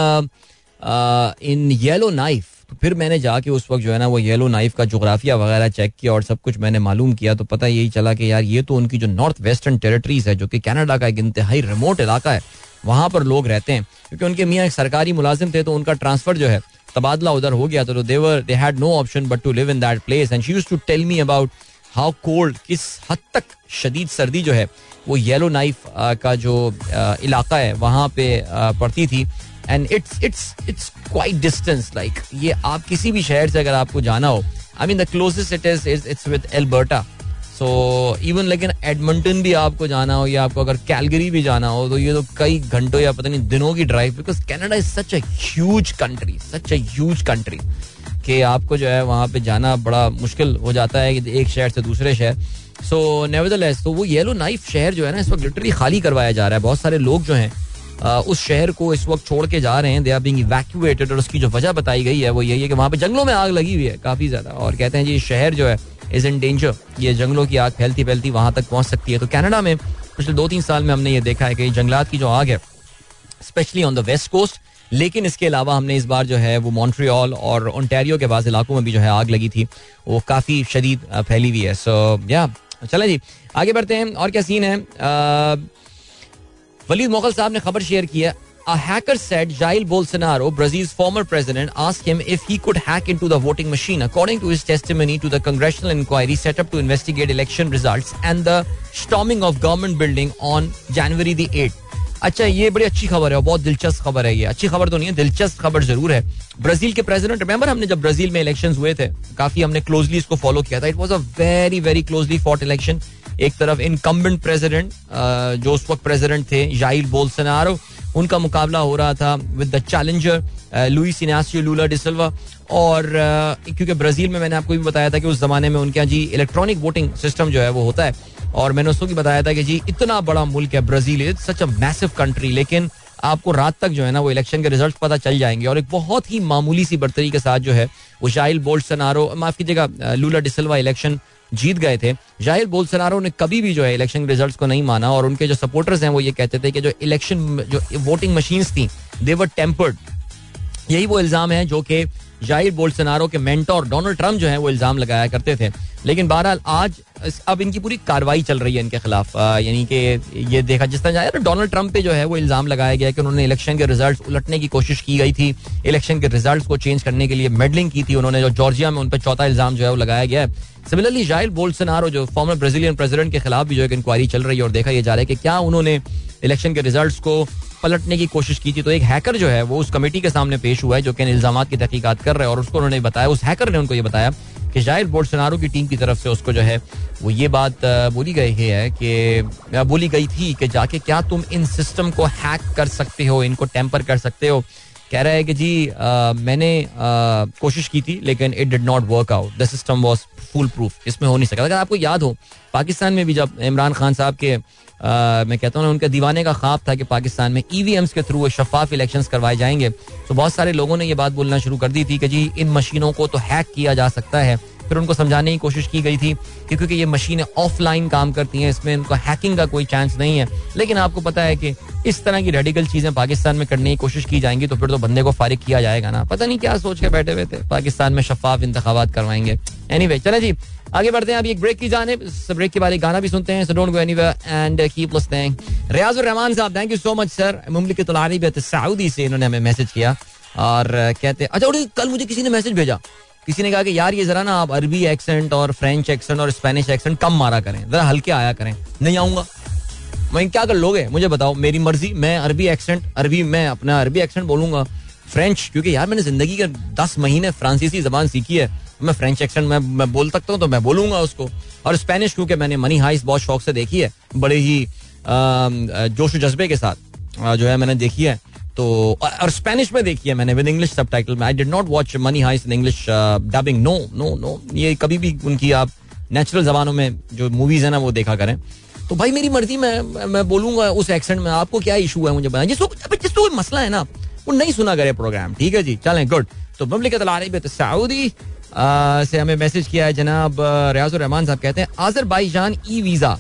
in Yellowknife फिर मैंने जाके उस वक्त जो है ना वो येलो नाइफ का जोग्राफिया वगैरह चेक किया और सब कुछ मैंने मालूम किया तो पता यही चला कि यार ये तो उनकी जो नॉर्थ वेस्टर्न टेरिटरीज है, जो कि कनाडा का एक इंतहाई रिमोट इलाका है, वहाँ पर लोग रहते हैं। क्योंकि उनके मियाँ एक सरकारी मुलाजिम थे तो उनका ट्रांसफ़र जो है तबादला उधर हो गया तो देवर they had no option but to live in that place and she used to tell me about how cold किस हद तक शदीद सर्दी जो है, वो येलो नाइफ का जो इलाका है, वहाँ पे पड़ती थी। And it's it's it's quite distance like ये आप किसी भी शहर से अगर आपको जाना हो I mean the closest it is it's with Alberta so even लेकिन एडमंटन भी आपको जाना हो, या आपको अगर कैलगरी भी जाना हो तो ये तो कई घंटों या पता नहीं दिनों की drive because Canada is such a country such a country कि आपको जो है वहाँ पे जाना बड़ा मुश्किल हो जाता है कि एक शहर से दूसरे शहर। सो नेवरदलेस तो वो येलो नाइफ शहर जो है ना, इस वक्त लिटरली खाली करवाया जा रहा है। बहुत सारे लोग जो हैं उस शहर को इस वक्त छोड़ के जा रहे हैं। दे आर बीइंग इवैक्यूएटेड और उसकी जो वजह बताई गई है वो यही है कि वहाँ पे जंगलों में आग लगी हुई है काफ़ी ज़्यादा। और कहते हैं जी शहर जो है इज़ इन डेंजर ये जंगलों की आग फैलती फैलती वहाँ तक पहुँच सकती है। तो कनाडा में पिछले दो तीन साल में हमने ये देखा है कि जंगलात की जो आग है specially on the west coast लेकिन इसके अलावा हमने इस बार जो है वो मॉन्ट्रियल और ओंटेरियो के बाद इलाकों में भी जो है आग लगी थी। वो काफ़ी शदीद फैली हुई है। सो या चले जी, आगे बढ़ते हैं। और क्या सीन है? वलीद मोगल साहब ने खबर शेयर किया A hacker said Jair Bolsonaro, Brazil's former president, asked him if he could hack into the voting machine. According to his testimony to the congressional inquiry set up to investigate election results and the storming of government building on January the 8th. अच्छा ये बड़ी अच्छी खबर है बहुत दिलचस्प खबर है ये अच्छी खबर तो नहीं है दिलचस्प खबर ज़रूर है ब्राज़ील के प्रेसिडेंट रिमेंबर हमने जब ब्राज़ील में इलेक्शन हुए थे काफ़ी हमने क्लोजली इसको फॉलो किया था it was a very very closely fought election एक तरफ़ इनकम्बेंट प्रेसिडेंट जो उस वक्त प्रेसिडेंट थे जाइल बोलसनारो उनका मुकाबला हो रहा था with the challenger Luiz Inacio Lula da Silva और क्योंकि ब्राज़ील में मैंने आपको भी बताया था कि उस जमाने में उनके यहाँ जी इलेक्ट्रॉनिक वोटिंग सिस्टम जो है वो होता है और मैंने उसको भी बताया था कि जी इतना बड़ा मुल्क है Brazil is such a massive country लेकिन आपको रात तक जो है ना वो इलेक्शन के रिज़ल्ट पता चल जाएँगे और एक बहुत ही मामूली सी बर्तरी के साथ जो है वो शाहिल बोल्सनारो माफ़ कीजिएगा लूला डिसल्वा इलेक्शन जीत गए थे। ज़ाहिर बोलसनारो ने कभी भी जो है इलेक्शन रिज़ल्ट को नहीं माना और उनके जो सपोर्टर्स हैं वो ये कहते थे कि जो इलेक्शन, जो वोटिंग मशीन थी दे वर टेम्पर्ड यही वो इल्ज़ाम है जो कि ज़ाहिर बोल्सनारो के मेंटोर डोनाल्ड ट्रंप जो है, वो इल्ज़ाम लगाया करते थे। लेकिन बहरहाल आज अब इनकी पूरी कार्रवाई चल रही है इनके खिलाफ। यानी कि ये देखा जिस तरह जाए डोनाल्ड ट्रंप पे जो है वो इल्ज़ाम लगाया गया कि उन्होंने इलेक्शन के रिज़ल्ट उलटने की कोशिश की गई थी। इलेक्शन के रिज़ल्ट को चेंज करने के लिए मेडलिंग की थी उन्होंने, जो जॉर्जिया में उन पर चौथा इल्ज़ाम जो है वो लगाया गया है। सिमिलरली जाहिल बोल्सनारो जो फॉर्मर ब्राजीलियन प्रेसिडेंट के खिलाफ भी जो एक इंक्वायरी चल रही है और देखा यह जा रहा है कि क्या उन्होंने इलेक्शन के रिज़ल्ट को पलटने की कोशिश की थी तो एक हैकर जो है वो उस कमेटी के सामने पेश हुआ है जो कि इल्ज़ाम की तहकीकत कर रहे हैं और उसको उन्होंने बताया उस हैकर ने उनको ये बताया कि ज़ाहिर बोल्सनारो की टीम की तरफ़ से उसको जो है वो ये बात बोली गई है कि बोली गई थी कि जाके क्या तुम इन सिस्टम को हैक कर सकते हो इनको टेम्पर कर सकते हो? कह रहा है कि जी आ, मैंने आ, कोशिश की थी लेकिन it did not work out the system was foolproof इसमें हो नहीं सका। अगर आपको याद हो पाकिस्तान में भी जब इमरान खान साहब के मैं कहता हूँ उनके दीवाने का ख्वाब था कि पाकिस्तान में ई e के थ्रू शफाफ इलेक्शन करवाए जाएँगे। तो बहुत सारे लोगों ने ये बात बोलना शुरू कर दी थी कि जी, इन मशीनों को तो हैक किया जा सकता है। फिर उनको समझाने की कोशिश की गई थी कि क्योंकि ये मशीनें ऑफलाइन काम करती हैं, इसमें उनको हैकिंग का कोई चांस नहीं है। लेकिन आपको पता है कि इस तरह की रेडिकल चीज़ें पाकिस्तान में करने की कोशिश की जाएँगी तो फिर तो बंदे को फारिग किया जाएगा ना। पता नहीं क्या सोच के बैठे हुए थे। पाकिस्तान में शफाफ इंतबात करवाएँगे। एनी वे चले जी। आगे बढ़ते हैं, अभी एक ब्रेक की जाने। ब्रेक के बाद एक गाना भी सुनते हैं so don't go anywhere and keep listening Riazur Rahman साहब thank you so much sir मुमलिक तुलारी भी सऊदी से इन्होंने हमें मैसेज किया। और कहते अच्छा कल मुझे किसी ने मैसेज भेजा। किसी ने कहा कि यार, ये जरा ना आप अरबी एक्सेंट और फ्रेंच एक्सेंट और स्पेनिश एक्सेंट कम मारा करें, जरा हल्के आया करें। नहीं आऊँगा। मैं क्या कर लोगे? मुझे बताओ, मेरी मर्ज़ी, मैं अरबी एक्सेंट अरबी, मैं अपना अरबी एक्सेंट बोलूँगा। फ्रेंच क्योंकि यार मैंने ज़िंदगी के दस महीने फ्रांसीसी जबान सीखी है। मैं फ्रेंच एक्सेंट में, मैं बोल सकता हूँ तो मैं बोलूँगा उसको। और स्पेनिश क्योंकि मैंने मनी हाइस बहुत शौक से देखी है, बड़े ही जोश जज्बे के साथ जो है मैंने देखी है। तो और स्पेनिश में देखी है मैंने विद इंग्लिश सब टाइटल में I did not watch Money Heist in English dubbing no no no ये कभी भी उनकी आप नेचुरल जबानों में जो मूवीज़ है ना, वो देखा करें। तो भाई मेरी मर्ज़ी, मैं मैं बोलूँगा उस एक्सेंट में, आपको क्या इशू है मुझे बताएँ? जिसको जिसको कोई मसला है ना, वो नहीं सुना करे प्रोग्राम ठीक है जी? चलें गुड तो ममलिकत अरब सऊदी से हमें मैसेज किया है जनाब रियाजुर रहमान साहब कहते हैं आजर जान ई वीज़ा,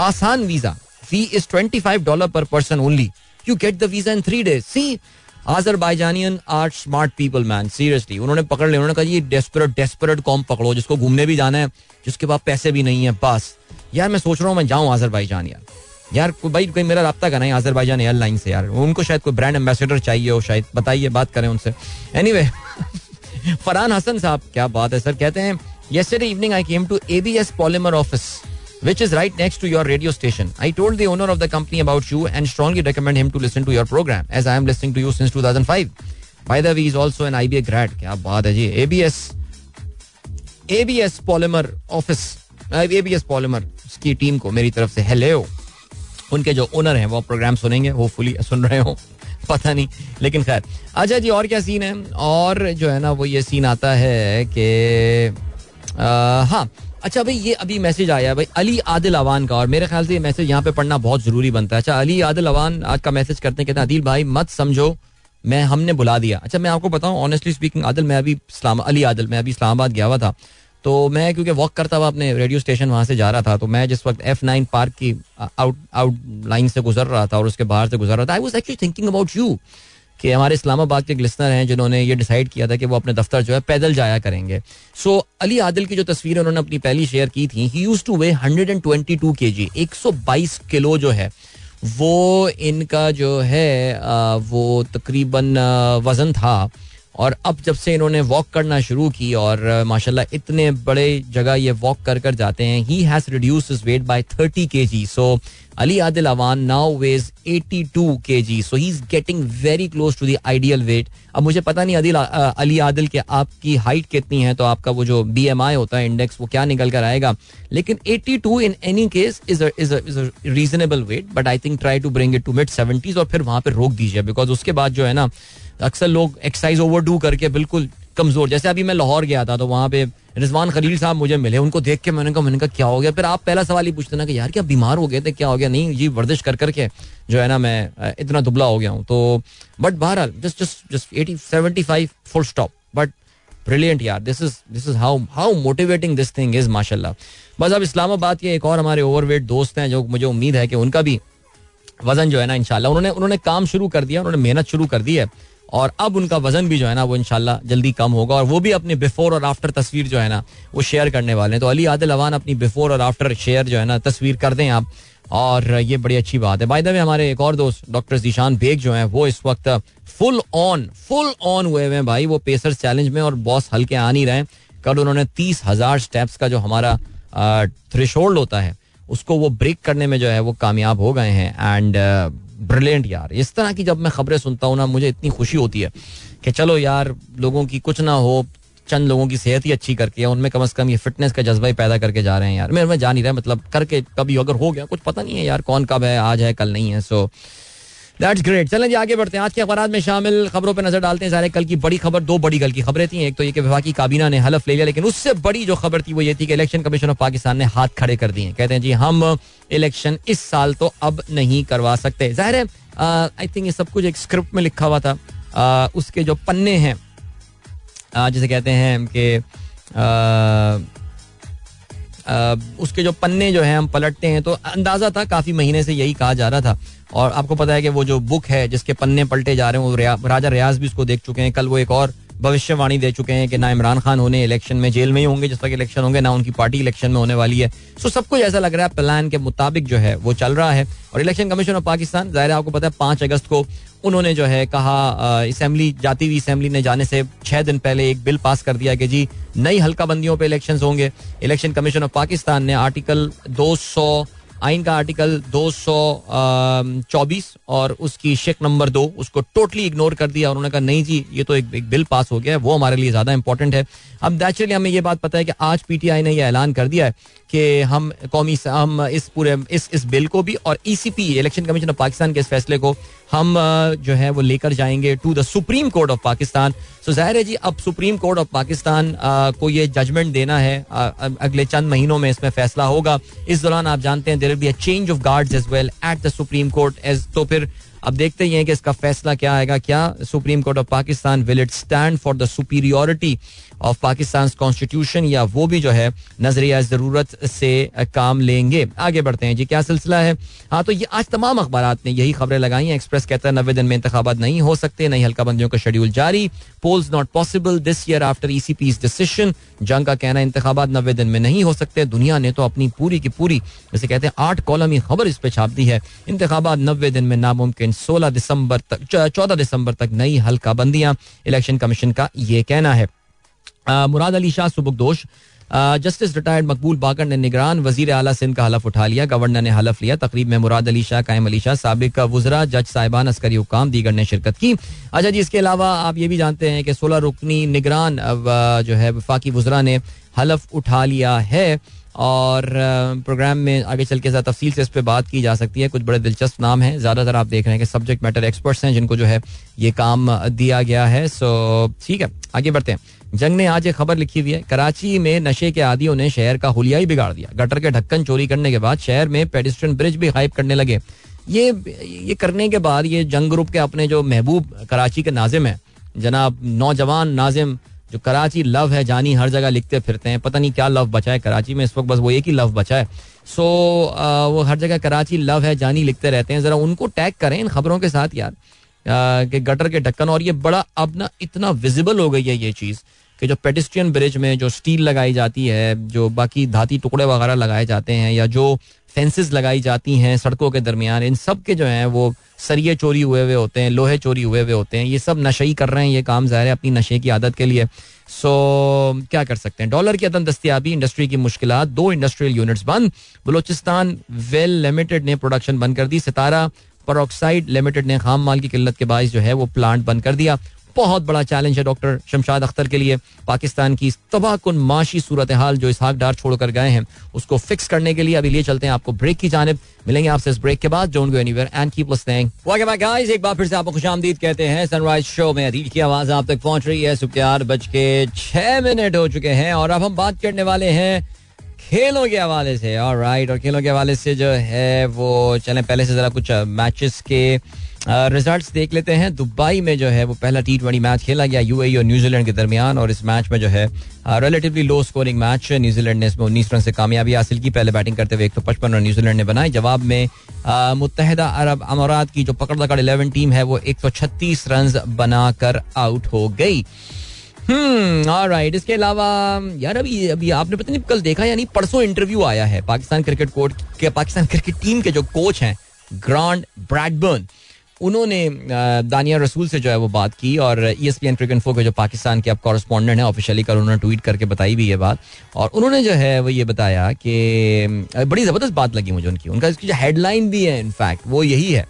आसान visa, fee is twenty five dollar per person only you get the visa in three days see Azerbaijanian are smart people man seriously उन्होंने पकड़ लिया। उन्होंने कहा ये डेस्परेट डेस्परेट कॉम पकड़ो जिसको घूमने भी जाना है जिसके पास पैसे भी नहीं है पास यार मैं सोच रहा हूँ मैं जाऊँ आजरबाईजान यार यार भाई कोई मेरा रब्ता करना है आजरबाईजान एयरलाइन से यार। उनको शायद कोई ब्रांड एम्बेसडर चाहिए हो शायद बताइए बात करें उनसे। एनी anyway, फरहान हसन साहब क्या बात है सर? कहते हैं yesterday evening I came to ABS Polymer office. Which is right next to your radio station. I told the owner of the company about you and strongly recommend him to listen to your program as I am listening to you since 2005. By the way, he is also an IBA grad. क्या बात है जी ABS ABS Polymer Office ABS Polymer की team को मेरी तरफ़ से hello उनके जो ओनर हैं वो प्रोग्राम सुनेंगे होपफुली सुन रहे हो पता नहीं लेकिन खैर अच्छा जी और क्या सीन है और जो है ना वो ये सीन आता है कि हाँ अच्छा भाई, ये अभी मैसेज आया है भाई, अली आदिल अवान का, और मेरे ख्याल से ये मैसेज यहाँ पे पढ़ना बहुत ज़रूरी बनता है। अच्छा अली आदिल अवान आज का मैसेज करते हैं, कहते हैं आदिल भाई, मत समझो, मैं, हमने बुला दिया। अच्छा मैं आपको बताऊँ ऑनेस्टली स्पीकिंग आदिल, मैं अभी इस्लाम, अली आदिल, मैं अभी इस्लामाबाद गया हुआ था। तो मैं, क्योंकि वॉक करता हुआ अपने रेडियो स्टेशन वहाँ से जा रहा था तो मैं जिस वक्त एफ़ नाइन पार्क की आउट आउट लाइन से गुजर रहा था और उसके बाहर से गुजर रहा था I was actually thinking about you कि हमारे इस्लामाबाद के एक लिसनर हैं जिन्होंने ये डिसाइड किया था कि वो अपने दफ्तर जो है पैदल जाया करेंगे। सो so, अली आदिल की जो तस्वीरें उन्होंने अपनी पहली शेयर की थी he used to weigh hundred and twenty two K G एक सौ बाईस किलो जो है वो इनका जो है वो तकरीबन वज़न था। और अब जब से इन्होंने वॉक करना शुरू की और माशाल्लाह इतने बड़े जगह ये वॉक कर कर जाते हैं he has reduce his weight by 30 KG so Ali Adil Awan now weighs 82 KG so he is getting very close to the ideal weight अब मुझे पता नहीं अदिल अली आदिल के आपकी हाइट कितनी है तो आपका वो जो बी एम आई होता है इंडेक्स वो क्या निकल कर आएगा? लेकिन 82 in any case is is is reasonable weight but I think try to bring it to mid seventies और फिर वहाँ पर रोक दीजिए बिकॉज़ उसके बाद जो है ना अक्सर लोग एक्सरसाइज ओवर डू करके बिल्कुल कमज़ोर। जैसे अभी मैं लाहौर गया था तो वहाँ पे रिजवान खलील साहब मुझे मिले, उनको देख के मैंने कहा मैंने कहा, क्या हो गया? फिर आप पहला सवाल ही पूछते ना कि, यार, क्या बीमार हो गए थे? क्या हो गया? नहीं जी वर्जिश कर करके जो है ना, मैं इतना दुबला हो गया हूँ। तो बट बहरहाल just just just eighty seventy five full stop but brilliant यार this is this is how how motivating this thing is माशाल्लाह। बस अब इस्लामाबाद के एक और हमारे ओवरवेट दोस्त हैं, जो मुझे उम्मीद है कि उनका भी वज़न जो है ना इनशाला उन्होंने उन्होंने काम शुरू कर दिया, उन्होंने मेहनत शुरू कर दी है। और अब उनका वज़न भी जो है ना, वो इनशाला जल्दी कम होगा और वो भी अपने बिफोर और आफ्टर तस्वीर जो है ना, वो शेयर करने वाले हैं। तो अली आदिल अवान अपनी बिफोर और आफ्टर शेयर जो है ना, तस्वीर कर दें आप। और ये बड़ी अच्छी बात है। बाय द वे हमारे एक और दोस्त डॉक्टर जीशान बेग जो है, वो इस वक्त फुल ऑन फुल ऑन हुए हुए हैं भाई। वो पेसर चैलेंज में और बॉस हल्के आ नहीं रहे कल उन्होंने तीस हज़ार स्टेप्स का जो हमारा थ्रेश होता है, उसको वो ब्रेक करने में जो है, वो कामयाब हो गए हैं। एंड ब्रिलियंट यार। इस तरह की जब मैं खबरें सुनता हूँ ना, मुझे इतनी खुशी होती है कि चलो यार, लोगों की कुछ ना हो, चंद लोगों की सेहत ही अच्छी करके या उनमें कम अज कम ये फिटनेस का जज्बा ही पैदा करके जा रहे हैं यार। मेरे में जा नहीं रहा मतलब करके कभी अगर हो गया, कुछ पता नहीं है यार कौन कब है, आज है, कल नहीं है सो दैट्स ग्रेट चलें जी आगे बढ़ते हैं। आज के अखबार में शामिल खबरों पर नज़र डालते हैं। सारे कल की बड़ी खबर दो बड़ी कल की खबरें थी। एक तो ये कि विभागी काबीना ने हलफ ले लिया लेकिन उससे बड़ी जो खबर थी वो ये थी कि इलेक्शन कमीशन ऑफ़ पाकिस्तान ने हाथ खड़े कर दिए कहते हैं जी हम इलेक्शन इस साल तो अब नहीं करवा सकते। ज़ाहिर है आई थिंक ये सब कुछ एक स्क्रिप्ट में लिखा हुआ था। आ, उसके जो पन्ने हैं जिसे कहते हैं कि उसके जो पन्ने जो है हम पलटते हैं तो अंदाज़ा था काफ़ी महीने से यही कहा जा रहा था। और आपको पता है कि वो जो बुक है जिसके पन्ने पलटे जा रहे हैं वो रिया, राजा रियाज भी उसको देख चुके हैं। कल वो एक और भविष्यवाणी दे चुके हैं कि ना इमरान खान होने इलेक्शन में जेल में ही होंगे जिस तक इलेक्शन होंगे ना उनकी पार्टी इलेक्शन में होने वाली है। सो सब कुछ ऐसा लग रहा है प्लान के मुताबिक जो है वो चल रहा है। और इलेक्शन कमीशन ऑफ़ पाकिस्तान ज़ाहिर आपको पता है पाँच अगस्त को उन्होंने जो है कहा असेंबली जाती हुई असेंबली ने जाने से छह दिन पहले एक बिल पास कर दिया कि जी नई हल्का बंदियों पे इलेक्शन होंगे। इलेक्शन कमीशन ऑफ़ पाकिस्तान ने आर्टिकल 200 आइन का आर्टिकल 224 और उसकी शेक नंबर दो उसको टोटली इग्नोर कर दिया। उन्होंने कहा नहीं जी ये तो एक, एक बिल पास हो गया है वो हमारे लिए ज़्यादा इंपॉर्टेंट है। अब नेचुरली हमें ये बात पता है कि आज पीटीआई ने यह ऐलान कर दिया है कि हम कौमी हम इस पूरे, इस इस बिल को भी और E C P election commission of Pakistan के इस फैसले को हम जो है वो लेकर जाएँगे to the supreme court of Pakistan so ज़ाहिर है जी, अब सुप्रीम कोर्ट ऑफ़ पाकिस्तान को ये जजमेंट देना है अगले चंद महीनों में इसमें फैसला होगा। इस दौरान आप जानते हैं there be a change of guards as well at the supreme court as तो फिर अब देखते ही हैं कि इसका फैसला क्या आएगा। क्या supreme court of Pakistan will it stand for the superiority of Pakistan constitution या वो भी जो है नज़रिया ज़रूरत से काम लेंगे। आगे बढ़ते हैं जी, क्या सिलसिला है? हाँ तो ये आज तमाम अखबार ने यही खबरें लगाई हैं। एक्सप्रेस कहता है, नब्बे दिन में इंतबात नहीं हो सकते, नई हल्का बंदियों का शेड्यूल जारी। Polls not possible this year after E C P decision Jang का कहना है इंतबात नब्बे दिन में नहीं हो सकते। दुनिया ने तो अपनी पूरी की पूरी, जैसे कहते हैं, आठ कॉलमी खबर इस पर छाप दी है। इंतबात नब्बे दिन में नामुमकिन, सोलह दिसंबर तक चौदह दिसंबर तक नई हल्का बंदियाँ इलेक्शन कमीशन का ये कहना है। मुराद अली शाह सुबुकदोश जस्टिस रिटायर्ड मकबूल बाकर ने निगरान वज़ीर अला सिंध का हलफ उठा लिया, गवर्नर ने हलफ लिया। तकरीब में मुराद अली शाह, कायम अली शाह, सबक वजरा, जज साहिबान, अस्करी हुकाम, दीगर ने शिरकत की। अच्छा जी, इसके अलावा आप ये भी जानते हैं कि सोलह रुकनी निगरान जो है, वफाकी वजरा ने हलफ उठा लिया है और प्रोग्राम में आगे चल के तफसील से इस पर बात की जा सकती है। कुछ बड़े दिलचस्प नाम हैं। ज़्यादातर आप देख रहे हैं कि सब्जेक्ट मैटर एक्सपर्ट्स हैं जिनको जो है, ये काम दिया गया है। सो ठीक है, आगे बढ़ते हैं। जंग ने आज एक खबर लिखी हुई है, कराची में नशे के आदियों ने शहर का हुलिया ही बिगाड़ दिया। गटर के ढक्कन चोरी करने के बाद शहर में पेडिस्ट्रियन ब्रिज भी गायब करने लगे। ये ये करने के बाद ये जंग ग्रुप के अपने जो महबूब कराची के नाजिम है, जनाब नौजवान नाजिम, जो कराची लव है, जानी हर जगह लिखते फिरते हैं, पता नहीं क्या लव बचा है कराची में, इस वक्त बस वो एक ही लव बचा है। सो वो हर जगह कराची लव है, जानी लिखते रहते हैं, जरा उनको टैग करें इन खबरों के साथ यार। कि गटर के ढक्कन, और ये बड़ा अब ना इतना विजिबल हो गई है ये चीज़ कि जो पेडिस्ट्रियन ब्रिज में जो स्टील लगाई जाती है, जो बाकी धाती टुकड़े वगैरह लगाए जाते हैं, या जो फेंसेस लगाई जाती हैं सड़कों के दरमियान, इन सब के जो हैं वो सरिये चोरी हुए हुए होते हैं, लोहे चोरी हुए हुए होते हैं, ये सब नशे ही कर रहे हैं, ये काम ज़ाहिर है अपनी नशे की आदत के लिए। सो क्या कर सकते हैं? डॉलर की अदम दस्तियाबी इंडस्ट्री की मुश्किल दो इंडस्ट्रियल यूनिट्स बंद। बलोचिस्तान वेल लिमिटेड ने प्रोडक्शन बंद कर दी। सितारा परोक्साइड लिमिटेड ने खाम माल की किल्लत के बायस जो है वो प्लांट बंद कर दिया। बहुत बड़ा चैलेंज है डॉक्टर शमशाद अख्तर के लिए। पाकिस्तान की तबाहकुन माशी सूरत हाल जो इसहाक डार छोड़कर गए हैं, उसको फिक्स करने के लिए अभी लिए चलते हैं आपको ब्रेक की जानब। मिलेंगे आपसे इस ब्रेक के बाद। Don't go anywhere and keep guys एक बार फिर से आपको खुशामदीद कहते हैं। सनराइज शो में अदील की आवाज़ आप तक पहुँच रही है। चार बज के छह मिनट हो चुके हैं और अब हम बात करने वाले हैं खेलों के हवाले से और राइट और खेलों के हवाले से जो है वो चलें पहले से जरा कुछ मैचेस के रिजल्ट्स देख लेते हैं। दुबई में जो है वो पहला टी ट्वेंटी मैच खेला गया यूएई और न्यूजीलैंड के दरमियान, और इस मैच में जो है relatively low scoring match New Zealand ने इसमें उन्नीस रन से कामयाबी हासिल की। पहले बैटिंग करते हुए एक सौ पचपन रन न्यूजीलैंड ने बनाए। जवाब में मुतहदा अरब अमारात की जो पकड़ दकड़ इलेवन टीम है, वो एक सौ छत्तीस रन बनाकर आउट हो गई। राइट इसके अलावा, यार, अभी अभी आपने पता नहीं कल देखा यानी परसों इंटरव्यू आया है पाकिस्तान क्रिकेट कोर्ट के, पाकिस्तान क्रिकेट टीम के जो कोच हैं ग्रांड ब्रैडबर्न उन्होंने दानिया रसूल से जो है वो बात की और E S P N cricinfo के जो पाकिस्तान के अब कॉरस्पॉन्डेंट हैं ऑफिशियली कल उन्होंने ट्वीट करके बताई भी ये बात। और उन्होंने जो है वो ये बताया कि बड़ी ज़बरदस्त बात लगी मुझे उनकी। उनका इसकी जो हेडलाइन भी है इनफैक्ट वो यही है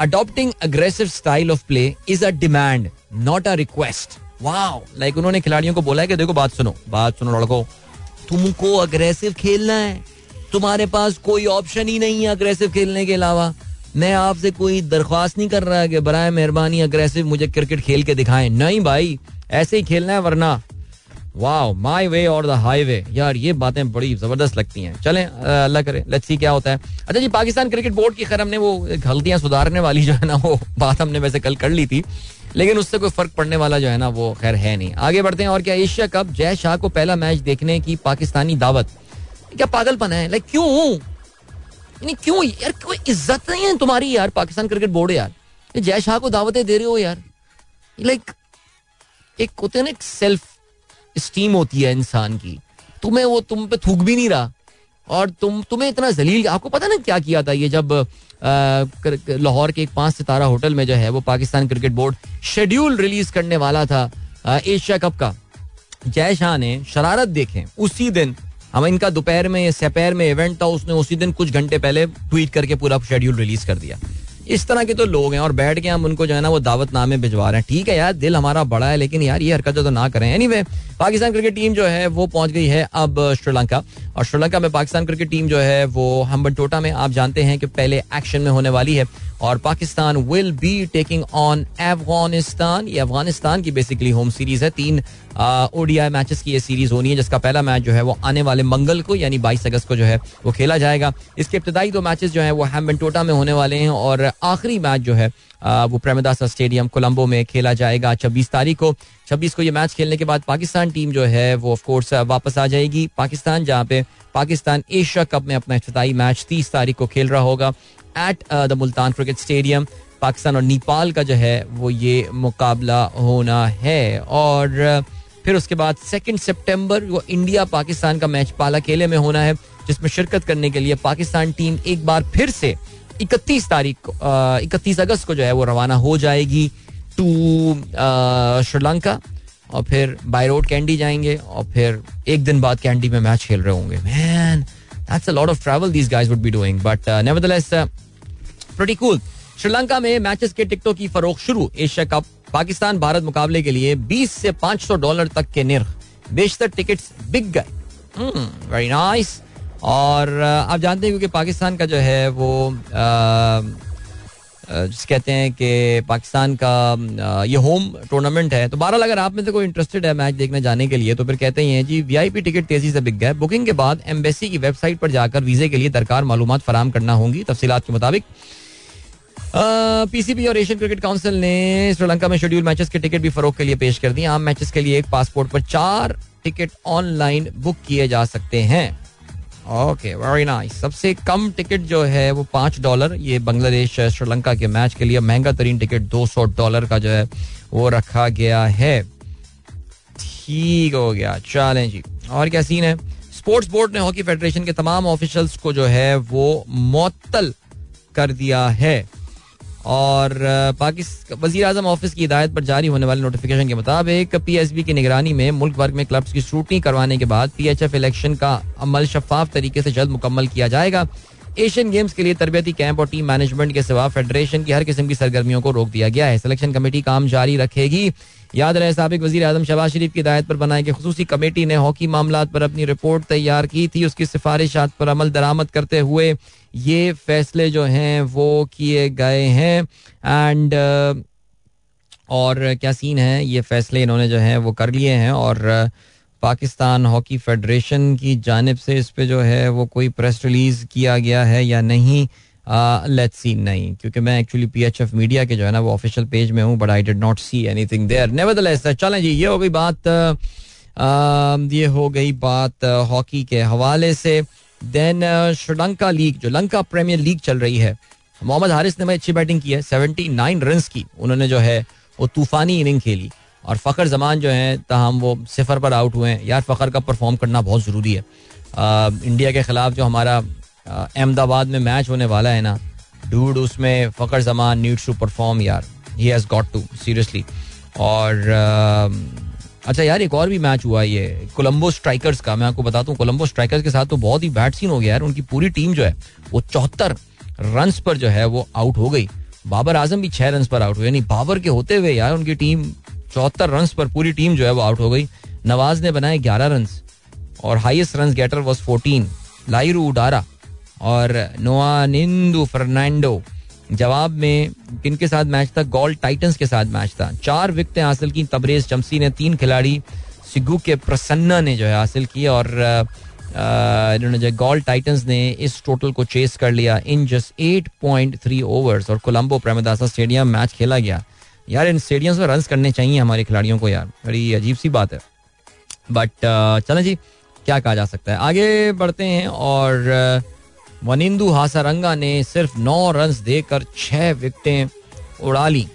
adopting aggressive style of play is a demand not a request wow like उन्होंने खिलाड़ियों को बोला है कि देखो, बात सुनो बात सुनो लड़को। तुमको अग्रेसिव खेलना है। तुम्हारे पास कोई ऑप्शन ही नहीं है अग्रेसिव खेलने के अलावा। मैं आपसे कोई दरख्वास्त नहीं कर रहा कि बरए मेहरबानी अग्रेसिव मुझे क्रिकेट खेल के दिखाएँ। नहीं भाई, ऐसे ही खेलना है वरना। वाओ माई वे और द हाईवे यार, ये बातें बड़ी ज़बरदस्त लगती हैं। चलें अल्लाह करे लेट्स सी क्या होता है। अच्छा जी, पाकिस्तान क्रिकेट बोर्ड की खैर हमने वो गलतियाँ सुधारने वाली जो है ना, वो बात हमने वैसे कल कर ली थी। लेकिन उससे कोई फ़र्क पड़ने वाला जो है ना, वो खैर है नहीं। आगे बढ़ते हैं और क्या, एशिया कप, जय शाह को पहला मैच देखने की पाकिस्तानी दावत। क्या पागलपन है? लाइक क्यों? क्यों? यार, कोई इज़्ज़त नहीं है तुम्हारी यार, पाकिस्तान क्रिकेट बोर्ड यार। जय शाह को दावतें दे रहे हो यार। लाइक एक होते ना सेल्फ स्टीम होती है इंसान की। तुम्हें वो, तुम पे थूक भी नहीं रहा। और तुम, तुम्हें इतना जलील, आपको पता ना क्या किया था ये जब लाहौर के एक पाँच सितारा होटल में जो है वो Pakistan cricket board schedule release करने वाला था एशिया कप का। जय शाह ने शरारत देखे उसी दिन, हम इनका दोपहर में, सपहर में इवेंट था, उसने उसी दिन कुछ घंटे पहले ट्वीट करके पूरा शेड्यूल रिलीज़ कर दिया। इस तरह के तो लोग हैं और बैठ के हम उनको जो है ना वो दावत नामे भिजवा रहे हैं। ठीक है यार दिल हमारा बड़ा है लेकिन यार ये हरकत तो ना करें। Any anyway, Pakistan cricket team जो है वो पहुँच गई है अब श्रीलंका। और श्रीलंका में पाकिस्तान क्रिकेट टीम जो है वो हम्बनटोटा में आप जानते हैं कि पहले एक्शन में होने वाली है। और Pakistan will be taking on Afghanistan ये अफ़गानिस्तान की बेसिकली होम सीरीज़ है। तीन ओडीआई मैचेस की ये सीरीज़ होनी है, जिसका पहला मैच जो है वो आने वाले मंगल को, यानी 22 अगस्त को जो है वो खेला जाएगा। इसके इब्तदाई दो मैचेस जो है वो हैम्बनटोटा में होने वाले हैं और आखिरी मैच जो है वो प्रेमदासा स्टेडियम कोलंबो में खेला जाएगा छब्बीस तारीख को। छब्बीस को ये मैच खेलने के बाद पाकिस्तान टीम जो है वो ऑफकोर्स वापस आ जाएगी। पाकिस्तान, जहाँ पे पाकिस्तान एशिया कप में अपना इफ्ताई मैच तीस तारीख को खेल रहा होगा। At the Multan cricket stadium Pakistan और नेपाल का जो है, वो ये मुकाबला होना है। और फिर उसके बाद सेकेंड सितंबर वो इंडिया पाकिस्तान का मैच पाला केले में होना है, जिसमें शिरकत करने के लिए पाकिस्तान टीम एक बार फिर से इकतीस तारीख को इकतीस अगस्त को जो है वो रवाना हो जाएगी टू श्रीलंका। और फिर बाय रोड कैंडी जाएँगे, और फिर एक दिन बाद कैंडी में मैच खेल रहे होंगे। Man that's a lot of travel these guys would be doing but nevertheless pretty cool Sri Lanka में मैचेस के टिकटों की फरोख शुरू। एशिया कप पाकिस्तान भारत मुकाबले के लिए 20 से 500 डॉलर तक के निर्ख। बेशतर टिकट्स बिक गए। वेरी नाइस और आप जानते हैं क्योंकि पाकिस्तान का जो है वो जिस कहते हैं कि पाकिस्तान का ये होम टूर्नामेंट है। तो बहरहाल अगर आप में से कोई इंटरेस्टेड है मैच देखने जाने के लिए तो फिर कहते हैं जी वीआईपी टिकट तेज़ी से बिक गए। बुकिंग के बाद एम्बेसी की वेबसाइट पर जाकर वीजे के लिए दरकार मालूम फराम करना होंगी तफसीत के मुताबिक। पीसीबी और एशियन क्रिकेट काउंसिल ने श्रीलंका में शेड्यूल मैचेस के टिकट भी फरोख के लिए पेश कर दिए। आम मैचेस के लिए एक पासपोर्ट पर चार टिकट ऑनलाइन बुक किए जा सकते हैं। ओके वेरी नाइस सबसे कम टिकट जो है वो पाँच डॉलर ये बांग्लादेश श्रीलंका के मैच के लिए महँगा तरीन टिकट दो सौ डॉलर का जो है वो रखा गया है। ठीक हो गया। चलें जी। और क्या सीन है? स्पोर्ट्स बोर्ड ने हॉकी फेडरेशन के तमाम ऑफिशियल्स को जो है वो मअतल कर दिया है। और पाकिस्तान वजी अजम ऑफ़िस की हिदायत पर जारी होने वाले नोटिफिकेशन के मुताबिक पी एस बी की निगरानी में मुल्क भर में क्लब्स की शूटिंग करवाने के बाद पी एच एफ़ इलेक्शन का अमल शफाफ तरीके से जल्द मुकम्मल किया जाएगा। एशियन गेम्स के लिए तरबती कैंप और टीम मैनेजमेंट के सिवा फेडरेशन की हर किस्म की सरगर्मियों को रोक दिया गया है। सिलेक्शन कमेटी काम जारी रखेगी। याद रहे सबक वजी अजम शबाज शरीफ की हिदायत पर बनाए गए खसूसी कमेटी ने हॉकी मामला पर अपनी रिपोर्ट तैयार की थी। उसकी सिफारिशात पर अमल दरामद करते हुए ये फैसले जो हैं, वो किए गए हैं। एंड और क्या सीन है? ये फैसले इन्होंने जो है, वो कर लिए हैं और पाकिस्तान हॉकी फेडरेशन की जानब से इस पर जो है, वो कोई प्रेस रिलीज़ किया गया है या नहीं लेट्स सी नहीं क्योंकि मैं एक्चुअली पीएचएफ मीडिया के जो है ना वो ऑफिशियल पेज में हूँ but I did not see anything there nevertheless चलें जी ये हो गई बात ये हो गई बात हॉकी के हवाले से। देन श्रीलंका लीग जो लंका प्रीमियर लीग चल रही है मोहम्मद हारिस ने अच्छी बैटिंग की है सेवेंटी नाइन रन की उन्होंने जो है वो तूफानी इनिंग खेली। और फ़खर जमान जो है तहम वो सिफर पर आउट हुए हैं। यार फ़खर का परफॉर्म करना बहुत ज़रूरी है। आ, इंडिया के खिलाफ जो हमारा अहमदाबाद में मैच होने वाला है ना। डूड उसमें Fakhar Zaman needs to perform यार। He has got to seriously और अच्छा यार, एक और भी मैच हुआ ये कोलंबो स्ट्राइकर्स का। मैं आपको बताता हूँ कोलंबो स्ट्राइकर्स के साथ तो बहुत ही बैड सीन हो गया यार। उनकी पूरी टीम जो है, वो चौहत्तर रन पर जो है, वो आउट हो गई। बाबर आज़म भी छह रन पर आउट हुए। यानी बाबर के होते हुए यार, उनकी टीम चौहत्तर रन पर पूरी टीम जो है, वो आउट हो गई। नवाज़ ने बनाए ग्यारह रन और highest run getter was fourteen Lahiru Udara. और नोआ निंदू फर्नांडो। जवाब में किन के साथ मैच था? गोल टाइटंस के साथ मैच था। चार विकटें हासिल की, तबरेज चमसी ने, तीन खिलाड़ी सिगू के प्रसन्ना ने जो है हासिल की और इन्होंने जो गोल्ड टाइटंस ने इस टोटल को चेस कर लिया in just eight point three overs और कोलंबो प्रेमदासा स्टेडियम मैच खेला गया। यार, इन स्टेडियम में रन करने चाहिए हमारे खिलाड़ियों को यार। बड़ी अजीब सी बात है। बट चलें जी, क्या कहा जा सकता है? आगे बढ़ते हैं और वनिंदु हासारंगा ने सिर्फ़ नौ रन देकर छह विकेटें उड़ा ली।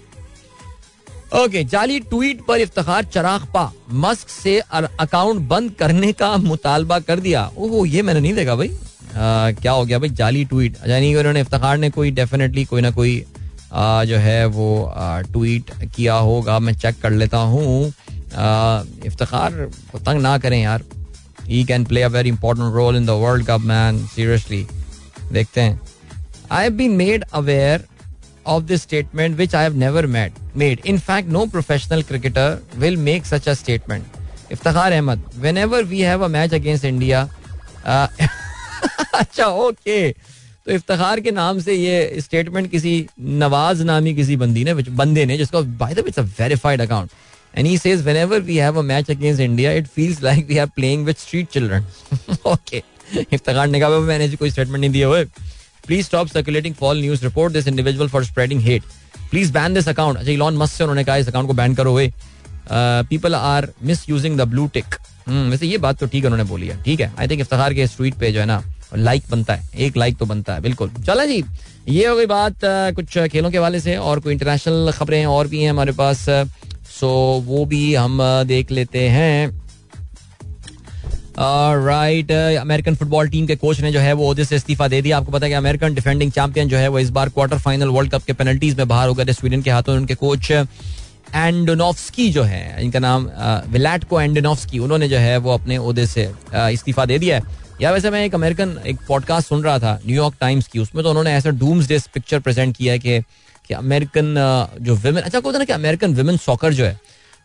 ओके जाली ट्वीट पर इफ्तार चराग पा। मस्क से अकाउंट बंद करने का मुतालबा कर दिया। ओह ये मैंने नहीं देखा भाई। आ, क्या हो गया भाई जाली ट्वीट यानी उन्होंने इफ्तार ने कोई डेफिनेटली कोई ना कोई आ, जो है वो आ, ट्वीट किया होगा। मैं चेक कर लेता हूँ। इफ्तार को तंग ना करें यार। He can play a very important role in the world cup man seriously देखते हैं I have been made aware of this statement which I have never met made. In fact, no professional cricketer will make such a statement. Iftakhar Ahmed, whenever we have a match against India, uh, अच्छा okay तो इफ्तार के नाम से ये statement किसी नवाज़ नामी किसी बंदी ने बंदे ने जिसको by the it's a verified account and he says whenever we have a match against India it feels like we are playing with street children okay Iftikhar ने कहा मैंने कोई स्टेटमेंट नहीं दिया हुए। Please stop circulating false news report this individual for spreading hate please ban this account अच्छा Elon Musk से उन्होंने कहा, इस अकाउंट को बैन करो हुए people are misusing the blue tick वैसे ये बात तो ठीक है, उन्होंने बोली है। ठीक है आई थिंक इफ्तार के ट्वीट पे जो है ना लाइक बनता है। एक लाइक तो बनता है, बिल्कुल। चला जी, ये हो गई बात कुछ खेलों के वाले से और कोई इंटरनेशनल खबरें और भी हैं हमारे पास। सो वो भी हम देख लेते हैं। राइट अमेरिकन फुटबॉल टीम के कोच ने जो है वो ओहदे से इस्तीफा दे दिया। आपको पता है कि अमेरिकन डिफेंडिंग चैंपियन जो है वो इस बार क्वार्टर फाइनल वर्ल्ड कप के पेनल्टीज में बाहर हो गए स्वीडन के हाथों उनके कोच एंडोनोफ्सकी जो है, इनका नाम विलाट को एंडोनोफ्सकी उन्होंने जो है वो अपने ओहदे से इस्तीफा दे दिया है। या वैसे मैं एक अमेरिकन एक पॉडकास्ट सुन रहा था न्यूयॉर्क टाइम्स की, उसमें तो उन्होंने ऐसा डूम्स डे पिक्चर प्रेजेंट किया है कि अमेरिकन जो विमेन अच्छा होता है ना कि अमेरिकन विमेन सॉकर जो है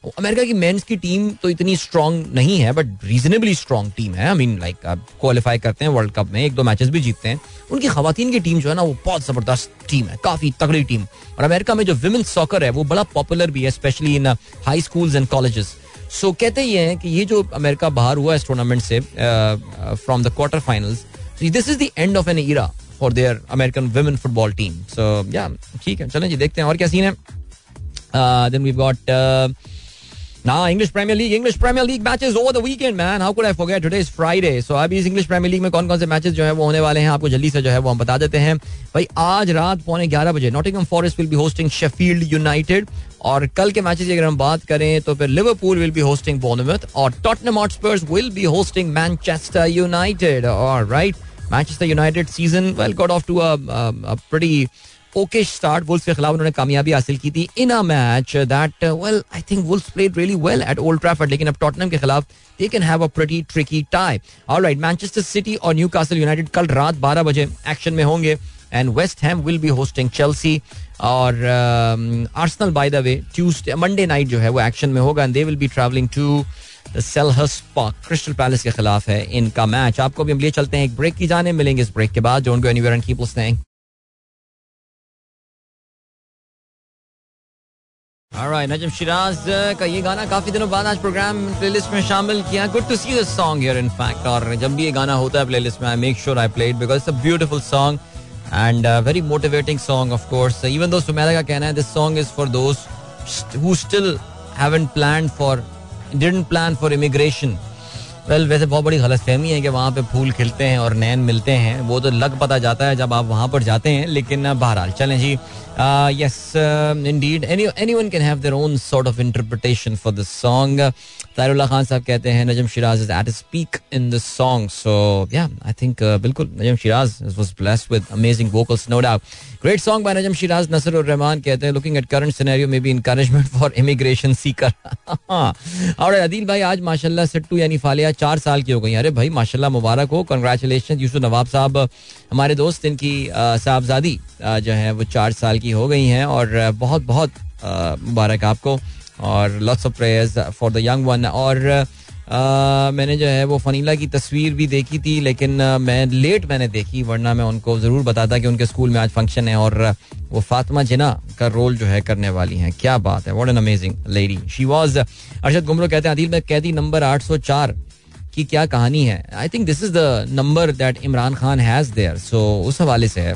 अमेरिका की मेंस की टीम तो इतनी स्ट्रांग नहीं है बट रीजनेबली स्ट्रांग टीम है। आई मीन लाइक क्वालिफाई करते हैं वर्ल्ड कप में, एक दो मैचेस भी जीतते हैं। उनकी खातन की टीम जो है ना, वो बहुत ज़बरदस्त टीम है, काफ़ी तगड़ी टीम और अमेरिका में जो विमेन सॉकर है, वो बड़ा पॉपुलर भी है specially in high schools and colleges so कहते ये हैं कि ये जो अमेरिका बाहर हुआ इस टूर्नामेंट से from the quarter finals this is the end of an era for their American women football team so या ठीक है, चलें जी, देखते हैं और क्या सीन है। Then we got Now, English Premier League, English Premier League matches over the weekend, man. How could I forget? Today is Friday. So अभी इस English Premier League में कौन कौन से मैचेस जो है वो होने वाले हैं आपको जल्दी से जो है वो हम बता देते हैं भाई आज रात पौने ग्यारह बजे Nottingham Forest will be hosting Sheffield United और कल के मैचेस अगर हम बात करें तो फिर Liverpool will be hosting Bournemouth और Tottenham Hotspurs will be hosting Manchester United और right Manchester United season well got off to a pretty okay start Wolves के खिलाफ उन्होंने कामयाबी हासिल की थी in a match that well I think Wolves played really well at Old Trafford लेकिन अब टॉटनम के खिलाफ they can have a pretty tricky tie alright Manchester City और न्यूकासल यूनाइटेड कल रात 12 बजे एक्शन में होंगे and West Ham will be hosting Chelsea और Arsenal by the way Tuesday Monday night जो है वो एक्शन में होगा and they will be travelling to Selhurst Park Crystal Palace के खिलाफ है इनका मैच आपको भी हम लिए चलते हैं एक ब्रेक की जाने, मिलेंगे इस ब्रेक के बाद. Don't go anywhere and keep listening Alright, Najam Shiraz का ये गाना काफ़ी दिनों बाद आज प्रोग्राम प्लेलिस्ट में शामिल किया। Good to see this song here in fact और जब भी ये गाना होता है प्लेलिस्ट में I make sure I play it because it's a beautiful song and very motivating song of course even though Sumera का कहना है दिस सॉन्ग इज़ फॉर दोस्त who still haven't plan for didn't plan for immigration well वैसे बहुत बड़ी गलत फहमी है कि वहाँ पे फूल खिलते हैं और नैन मिलते हैं। वो तो लग पता जाता है जब आप वहाँ पर जाते हैं लेकिन बहरहाल चलें जी। yes indeed anyone can have their own sort of interpretation for this song तारुल्ला Khan साहब कहते हैं Najam Shiraz is at speak in this song so yeah I think बिल्कुल Najam Shiraz was blessed with amazing vocals no doubt great song by Najam Shiraz Nasar और रहमान कहते हैं looking at current scenario में be encouragement for immigration seeker और अदील भाई आज माशाल्लाह सट्टू यानी फालिया चार साल की हो गई अरे भाई माशाल्लाह मुबारक हो कंग्रेचुलेशन यूसुफ नवाब साहब हमारे दोस्त इनकी साहबजादी जो है वो चार साल की हो गई हैं और बहुत बहुत मुबारक आपको और lots of prayers for the young one और मैंने जो है वो फनीला की तस्वीर भी देखी थी लेकिन मैं लेट मैंने देखी वरना मैं उनको ज़रूर बताता कि उनके स्कूल में आज फ़ंक्शन है और, वो फातिमा जिना का रोल जो है करने वाली हैं। क्या बात है what an amazing lady she was Arshad Gumro कहते हैं, अदील में कैदी नंबर 804 की क्या कहानी है? I think this is the number that Imran Khan has there so उस हवाले से है।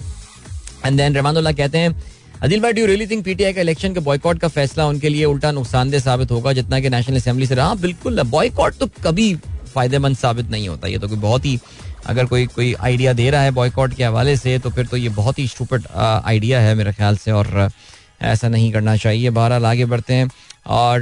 एंड देन रहमानुल्लाह कहते हैं अदिल भाई डू रियली थिंक पीटीआई का इलेक्शन के बॉयकॉट का फैसला उनके लिए उल्टा नुकसानदेह साबित होगा, जितना कि नेशनल असेंबली से? रहा बिल्कुल बॉयकॉट तो कभी फ़ायदेमंद साबित नहीं होता। ये तो कोई बहुत ही, अगर कोई कोई आइडिया दे रहा है बॉयकॉट के हवाले से तो फिर तो ये बहुत ही स्टूपिड आइडिया है मेरे ख्याल से, और ऐसा नहीं करना चाहिए। बहरहाल, आगे बढ़ते हैं। और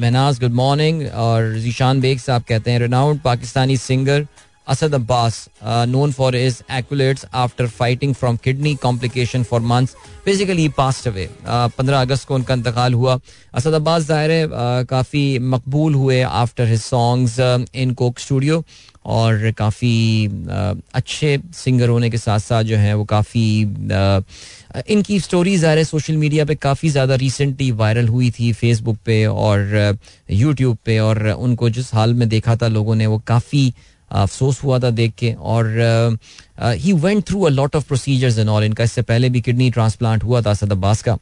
महनाज गुड मॉर्निंग और जीशान बेग साहब कहते हैं renowned Pakistani singer Asad Abbas, uh, known for his accolades after fighting from kidney complication for months. Basically, he passed away. पंद्रह अगस्त को उनका इंतकाल हुआ असद अब्बास ज़ाहिर है काफ़ी मकबूल हुए after his songs in Coke Studio और काफ़ी अच्छे सिंगर होने के साथ साथ जो है वो काफ़ी इनकी स्टोरी ज़ाहिर सोशल मीडिया पे काफ़ी ज़्यादा रिसेंटली वायरल हुई थी फेसबुक पे और यूट्यूब पे और उनको जिस हाल में देखा था लोगों ने वो काफ़ी अफसोस हुआ था देख के और he went through a lot of procedures and all इनका इससे पहले भी किडनी ट्रांसप्लांट हुआ था असद अब्बास का।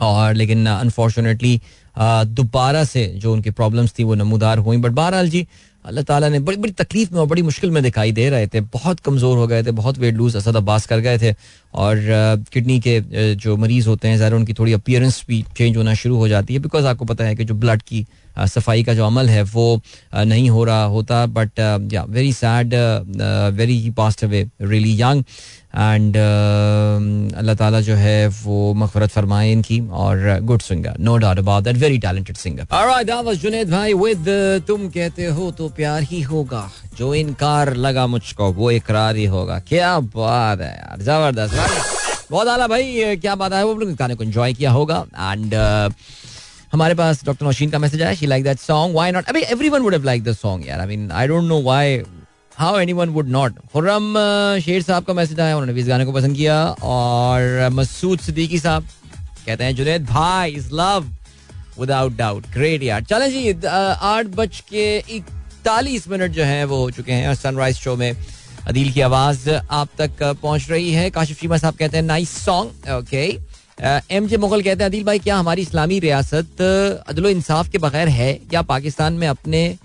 और लेकिन अनफॉर्चुनेटली दोबारा से जो उनकी प्रॉब्लम्स थी वो नमूदार हुई। बट बहरहाल जी, अल्लाह ताला ने बड़ी बड़ी तकलीफ़ में और बड़ी मुश्किल में दिखाई दे रहे थे। बहुत कमज़ोर हो गए थे, बहुत वेट लूज असद अब्बास कर गए थे। और किडनी के जो मरीज़ होते हैं ज़रा उनकी थोड़ी अपियरेंस भी चेंज होना शुरू हो जाती है। बिकॉज़ आपको पता है कि जो ब्लड की सफ़ाई का जो अमल है, वो नहीं हो रहा होता बट या very sad very he passed away really young and अल्लाह ताला जो है, वो मगफरत फरमाए इनकी और good singer no doubt about that very talented singer alright was Junaid भाई विद तुम कहते हो तो प्यार ही होगा, जो इनकार लगा मुझको, वो इकरार ही होगा। क्या बात है यार, ज़बरदस्त। बहुत आला भाई क्या बात है? वो गाने को एंजॉय किया होगा एंड हमारे पास डॉक्टर नौशीन का मैसेज आया she like that song why not अभी everyone would have like the song यार. I mean I don't know why how anyone would not Khurram Sher साहब का मैसेज आया, उन्होंने भी इस गाने को पसंद किया. और मसूद सिद्दीकी साहब कहते हैं, जुनेद भाई is love without doubt great यार. चलें जी आठ बज के इकतालीस मिनट जो है, वो हो चुके हैं सनराइज शो में. अदील की आवाज़ आप तक पहुँच रही है. काशिफ शीमा साहब कहते हैं nice song okay M J Mughal कहते हैं, अदिल भाई, क्या हमारी इस्लामी रियासत, अदलो इंसाफ के बगैर है? क्या पाकिस्तान में अपने,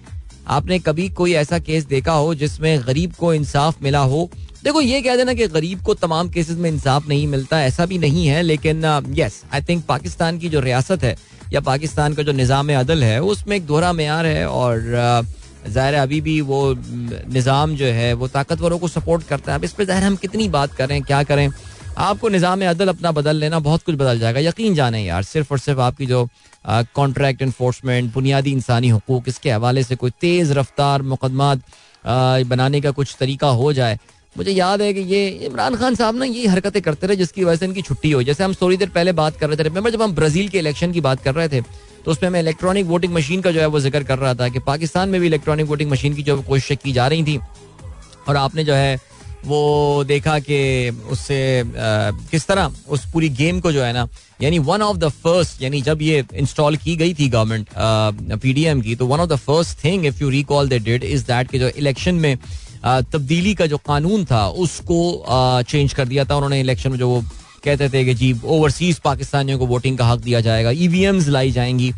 आपने कभी कोई ऐसा केस देखा हो जिसमें गरीब को इंसाफ मिला हो? देखो, ये कह देना कि गरीब को तमाम केसेस में इंसाफ नहीं मिलता, ऐसा भी नहीं है, लेकिन यस आई थिंक पाकिस्तान की जो रियासत है, या पाकिस्तान का जो निज़ाम अदल है, उसमें एक दोहरा मैार है, और ज़ाहिर अभी भी वो निज़ाम जो है, वो ताकतवरों को सपोर्ट करता है। अब इस पर ज़ाहिर हम कितनी बात करें क्या करें? आपको निज़ाम अदल अपना बदल लेना, बहुत कुछ बदल जाएगा। यकीन जाने यार, सिर्फ़ और सिर्फ़ आपकी जो कॉन्ट्रैक्ट इन्फोर्समेंट बुनियादी इंसानी हकूक, इसके हवाले से कोई तेज़ रफ्तार मुकदमा बनाने का कुछ तरीका हो जाए, मुझे याद है कि ये इमरान खान साहब ना ये हरकतें करते रहे जिसकी वजह से इनकी छुट्टी हुई। जैसे हम थोड़ी देर पहले बात कर रहे थे रिमेंबर जब हम ब्राज़ील के इलेक्शन की बात कर रहे थे तो उसमें मैं इलेक्ट्रॉनिक वोटिंग मशीन का जो है वो ज़िक्र कर रहा था कि पाकिस्तान में भी इलेक्ट्रॉनिक वोटिंग मशीन की जो कोशिशें की जा रही थी, और आपने जो है वो देखा कि उससे किस तरह उस पूरी गेम को जो है ना, यानी वन ऑफ़ द फ़र्स्ट यानी जब ये इंस्टॉल की गई थी गवर्नमेंट पीडीएम की तो one of the first thing if you recall they did is that कि जो इलेक्शन में तब्दीली का जो कानून था, उसको चेंज कर दिया था। उन्होंने इलेक्शन में जो वो कहते थे कि जी ओवरसीज पाकिस्तानियों को वोटिंग का हक दिया जाएगा ईवीएम्स लाई जाएँगी।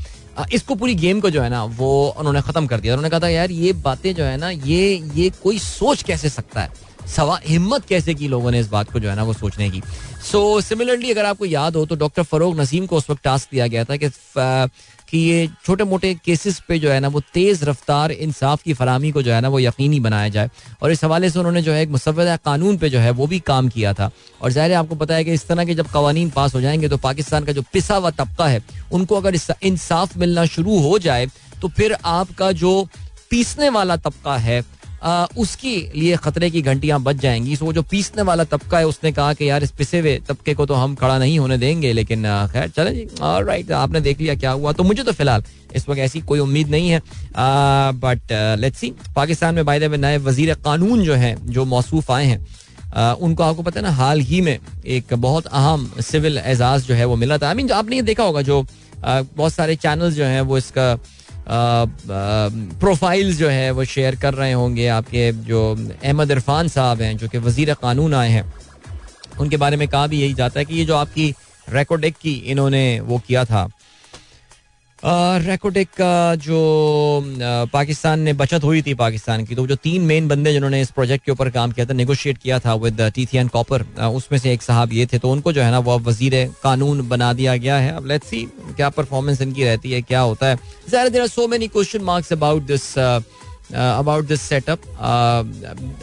इसको पूरी गेम को जो है ना, वो उन्होंने खत्म कर दिया। उन्होंने कहा था, यार, ये बातें जो है ना, ये ये कोई सोच कैसे सकता है? सवा हिम्मत कैसे की लोगों ने इस बात को जो है ना वो सोचने की? सो so, सिमिलरली अगर आपको याद हो तो डॉक्टर फरोग नसीम को उस वक्त टास्क दिया गया था कि कि ये छोटे मोटे केसेस पे जो है ना वो तेज़ रफ्तार इंसाफ की फरहमी को जो है ना वो यकीनी बनाया जाए। और इस हवाले से उन्होंने जो है एक मुसवदा कानून पे जो है वो भी काम किया था। और ज़ाहिर है आपको पता है कि इस तरह के जब कवानीन पास हो जाएँगे तो पाकिस्तान का जो पिसा हुआ तबका है उनको अगर इंसाफ मिलना शुरू हो जाए तो फिर आपका जो पीसने वाला तबका है उसके लिए खतरे की घंटियाँ बच जाएँगी। सो जो पीसने वाला तबका है, उसने कहा कि यार, इस पिसे हुए तबके को तो हम खड़ा नहीं होने देंगे, लेकिन खैर, चले जी। राइट आपने देख लिया क्या हुआ। तो मुझे तो फ़िलहाल इस वक्त ऐसी कोई उम्मीद नहीं है। बट लेट्स सी पाकिस्तान में बाय नए वज़ीर कानून जो हैं, जो मौसूफ आए हैं उनको आपको पता है ना, हाल ही में एक बहुत अहम सिविल एजाज जो है, वो मिला था। आई मीन आपने ये देखा होगा जो बहुत सारे चैनल्स जो हैं, वो इसका प्रोफाइल्स जो है, वो शेयर कर रहे होंगे आपके जो अहमद इरफान साहब हैं, जो कि वज़ीर कानून आए हैं। उनके बारे में कहा भी यही जाता है कि ये जो आपकी रेकोडेक की इन्होंने वो किया था। रेकोडेक का जो पाकिस्तान ने बचत हुई थी पाकिस्तान की तो जो तीन मेन बंदे जिन्होंने इस प्रोजेक्ट के ऊपर काम किया था नेगोशिएट किया था विद टीथियन कॉपर उसमें से एक साहब ये थे तो उनको जो है ना, वो वज़ीर कानून बना दिया गया है। अब लेट्स सी क्या परफॉर्मेंस इनकी रहती है, क्या होता है। So many question marks about this about this setup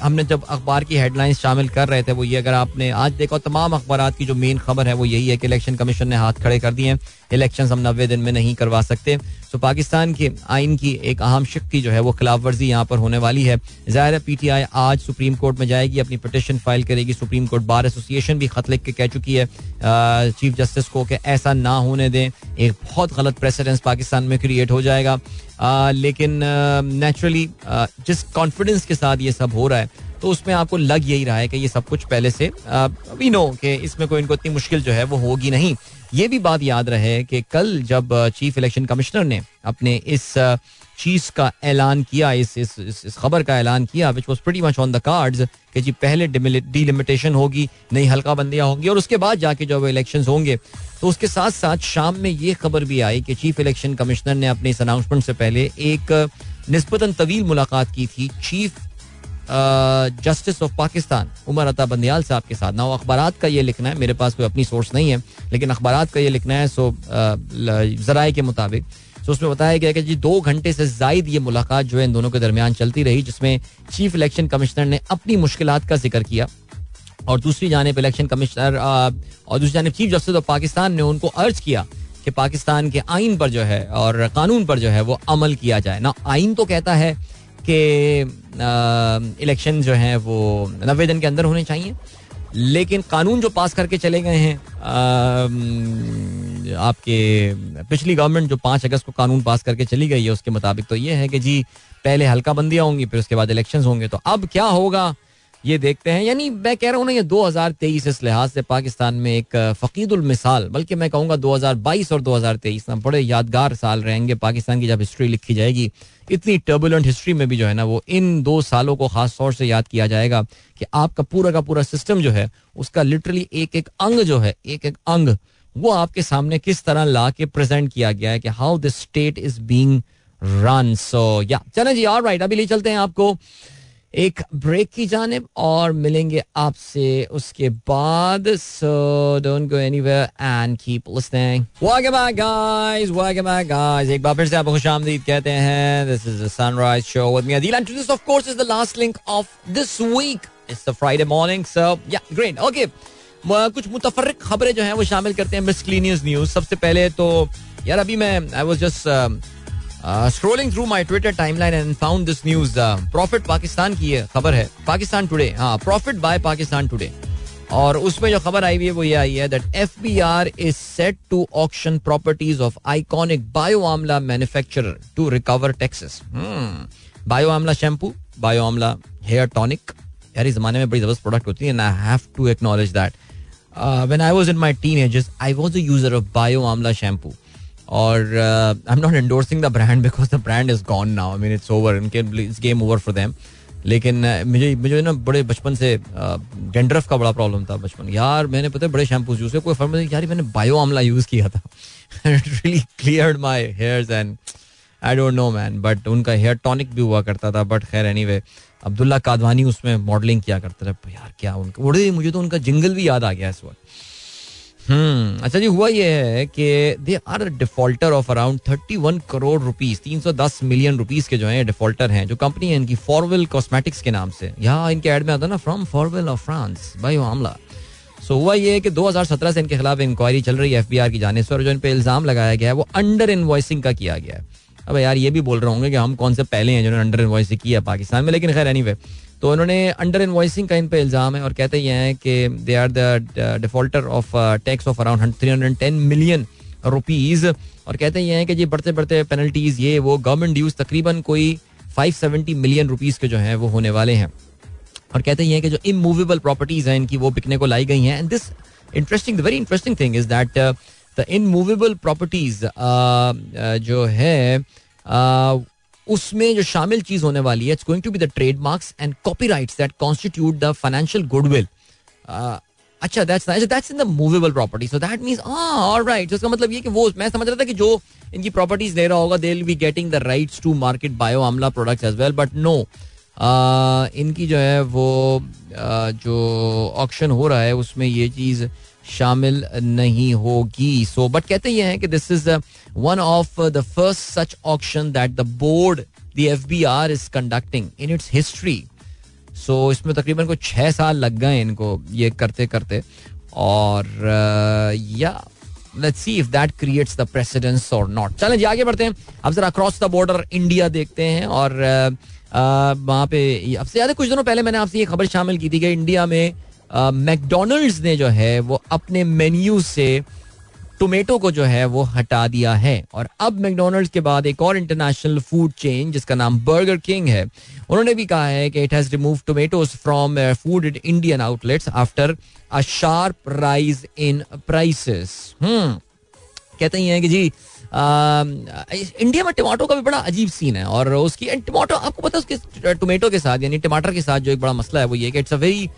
हमने जब अखबार की हेडलाइंस शामिल कर रहे थे, वो ये अगर आपने आज देखा तमाम अखबार की जो मेन खबर है, वो यही है कि इलेक्शन कमीशन ने हाथ खड़े कर दिए हैं। इलेक्शन हम नब्बे दिन में नहीं करवा सकते। तो पाकिस्तान के आइन की एक अहम शिक की जो है वो खिलाफ वर्जी यहाँ पर होने वाली है। ज़ाहिर है पी टी आई आज सुप्रीम कोर्ट में जाएगी, अपनी पटिशन फ़ाइल करेगी। सुप्रीम कोर्ट बार एसोसिएशन भी खत लिख के कह चुकी है। चीफ जस्टिस को कि ऐसा ना होने दें। एक बहुत गलत प्रेसिडेंस पाकिस्तान में क्रिएट हो जाएगा। लेकिन नेचुरली जिस कॉन्फिडेंस के साथ ये सब हो रहा है तो उसमें आपको लग यही रहा है कि ये सब कुछ पहले से वी नो कि इसमें कोई इनको इतनी मुश्किल जो है वो होगी नहीं। ये भी बात याद रहे कि कल जब चीफ इलेक्शन कमिश्नर ने अपने इस चीज़ का ऐलान किया इस इस इस, इस खबर का ऐलान किया which was pretty much on the cards कि जी पहले डिलिमिटेशन होगी नई हल्का बंदियाँ होंगी और उसके बाद जाके जब इलेक्शन होंगे तो उसके साथ साथ शाम में ये खबर भी आई कि चीफ इलेक्शन कमिश्नर ने अपने इस अनाउंसमेंट से पहले एक नस्बता तवील मुलाकात की थी chief justice of Pakistan Umar Ata Bandial साहब के साथ। ना अखबार का ये लिखना है, मेरे पास कोई अपनी सोर्स नहीं है, लेकिन अखबार का ये लिखना है सो जराए के मुताबिक। तो उसमें बताया गया कि जी, दो घंटे से जायद ये मुलाकात जो है इन दोनों के दरमियान चलती रही, जिसमें चीफ इलेक्शन कमिश्नर ने अपनी मुश्किल का ज़िक्र किया। और दूसरी जानब इलेक्शन कमिश्नर और दूसरी जानब चीफ जस्टिस ऑफ़ पाकिस्तान ने उनको अर्ज़ किया कि पाकिस्तान के आइन पर जो है और कानून पर जो है वो अमल किया जाए। ना आइन तो कहता है कि इलेक्शन जो हैं वो नब्बे दिन के अंदर होने चाहिए। लेकिन कानून जो पास करके चले गए हैं आपके पिछली गवर्नमेंट जो पाँच अगस्त को कानून पास करके चली गई है, उसके मुताबिक तो ये है कि जी, पहले हल्का बंदियाँ होंगी, फिर उसके बाद इलेक्शंस होंगे। तो अब क्या होगा? ये देखते हैं। यानी मैं कह रहा हूँ ना, ये 2023 इस लिहाज से पाकिस्तान में एक फ़कीदुल मिसाल, बल्कि मैं कहूँगा 2022 और 2023 ना, बड़े यादगार साल रहेंगे पाकिस्तान की जब हिस्ट्री लिखी जाएगी। इतनी टर्बुलेंट हिस्ट्री में भी जो है ना, वो इन दो सालों को खास तौर से याद किया जाएगा कि आपका पूरा का पूरा सिस्टम जो है, उसका लिटरली एक एक अंग जो है एक एक अंग, वो आपके सामने किस तरह ला के प्रेजेंट किया गया है कि how the state is being run. So, yeah, चले जी और राइट अभी ले चलते हैं आपको। एक ब्रेक की जानब और मिलेंगे आपसे उसके बाद। So don't go anywhere and keep listening welcome back guys welcome back guys एक बार फिर से आपको खुशामदीद कहते हैं। This is the sunrise show with me Adeel and this of course is the last link of this week it's the Friday morning so yeah great okay कुछ मुतफरक खबरें जो हैं, वो शामिल करते हैं मिसक्लीनियस न्यूज़ सबसे पहले तो यार, अभी मैं I was just scrolling through my Twitter timeline and found this news Profit Pakistan की है खबर है पाकिस्तान टुडे हाँ प्रॉफिट बाय पाकिस्तान टुडे और उसमें जो खबर आई हुई है वो ये आई है that F B R is set to auction properties of iconic Bio Amla manufacturer to recover taxes Bio Amla shampoo Bio Amla hair tonic यार इस जमाने में बड़ी ज़बरदस्त प्रोडक्ट होती है I have to acknowledge that when I was in my teenagers I was a user of Bio Amla shampoo और I am not endorsing the brand because the brand is gone now I mean it's over इनके it's game over for them लेकिन uh, मुझे मुझे ना बड़े बचपन से dandruff uh, का बड़ा प्रॉब्लम था बचपन। यार मैंने पता है बड़े शैम्पूज यूज़ किया कोई फर्म यार मैंने बायो आमला यूज़ किया था। Really clear my hairs and I don't know man but उनका हेयर टॉनिक भी हुआ करता था बट खैर एनी वे अब्दुल्ला कादवानी उसमें मॉडलिंग किया करते थे। यार क्या उनका मुझे तो उनका जिंगल भी याद आ गया इस वक्त। हम्म अच्छा जी हुआ ये है कि they are defaulter of around thirty one crore rupees तीन सौ दस मिलियन रुपीज़ के जो है डिफॉल्टर हैं जो कंपनी है इनकी फॉरवेल कॉस्मेटिक्स के नाम से। यहाँ इनके एड में आता ना from farewell of France by मामला सो हुआ ये कि 2017 से इनके खिलाफ इंक्वायरी चल रही है एफबीआर की जाने से और जो इन पे इल्ज़ाम लगाया गया है वो अंडर इनवॉइसिंग का किया गया है। अब यार ये भी बोल रहे होंगे कि हम कौन से पहले हैं जिन्होंने अंडर इनवॉइसिंग किया पाकिस्तान में लेकिन खैर एनी anyway, तो उन्होंने अंडर इनवॉइसिंग का इन पर इल्ज़ाम है और कहते ये हैं कि they are the defaulter of tax of around three hundred ten million rupees और कहते ये हैं कि जी बढ़ते बढ़ते पेनल्टीज ये, वो गवर्नमेंट ड्यूज तकरीबन कोई 570 मिलियन रुपीज़ के जो हैं, वो होने वाले हैं। और कहते हैं कि जो इमूवेबल प्रॉपर्टीज़ हैं, इनकी वो बिकने को लाई गई हैं। And this interesting very interesting thing is that the immovable properties जो है उसमें जो शामिल चीज़ होने वाली है it's going to be the trademarks and copyrights that constitute the financial goodwill अच्छा that's nice that's in the movable property so that means alright इसका मतलब ये कि वो मैं समझ रहा था कि जो इनकी प्रॉपर्टीज़ ले रहा होगा they will be getting the rights to market Bio Amla products as well but no इनकी जो है वो uh, जो ऑक्शन हो रहा है उसमें ये चीज़ शामिल नहीं होगी। सो बट कहते ये हैं कि this is one of the first such auction that the board the F B R is conducting in its history so इसमें तकरीबन को छह साल लग गए इनको ये करते करते। और yeah let's see if that creates the precedence और नॉट चलें जी आगे बढ़ते हैं। अब जरा अक्रॉस द बॉर्डर इंडिया देखते हैं और uh, uh, वहाँ पे अब से ज़्यादा कुछ दिनों पहले मैंने आपसे ये खबर शामिल की थी कि इंडिया में मैकडोनल्ड्स ने जो है वो अपने मेन्यू से टोमेटो को जो है वो हटा दिया है। और अब मैकडोनल्ड्स के बाद एक और इंटरनेशनल फ़ूड चेन जिसका नाम बर्गर किंग है उन्होंने भी कहा है कि it has remove tomatoes from food in Indian outlets after a sharp rise in prices कहते हैं कि जी आ, इंडिया में टमाटो का भी बड़ा अजीब सीन है और उसकी टमाटो आपको पता है उसके टोमेटो के साथ यानी टमाटर के साथ जो एक बड़ा मसला है वो ये कि इट्स अ वेरी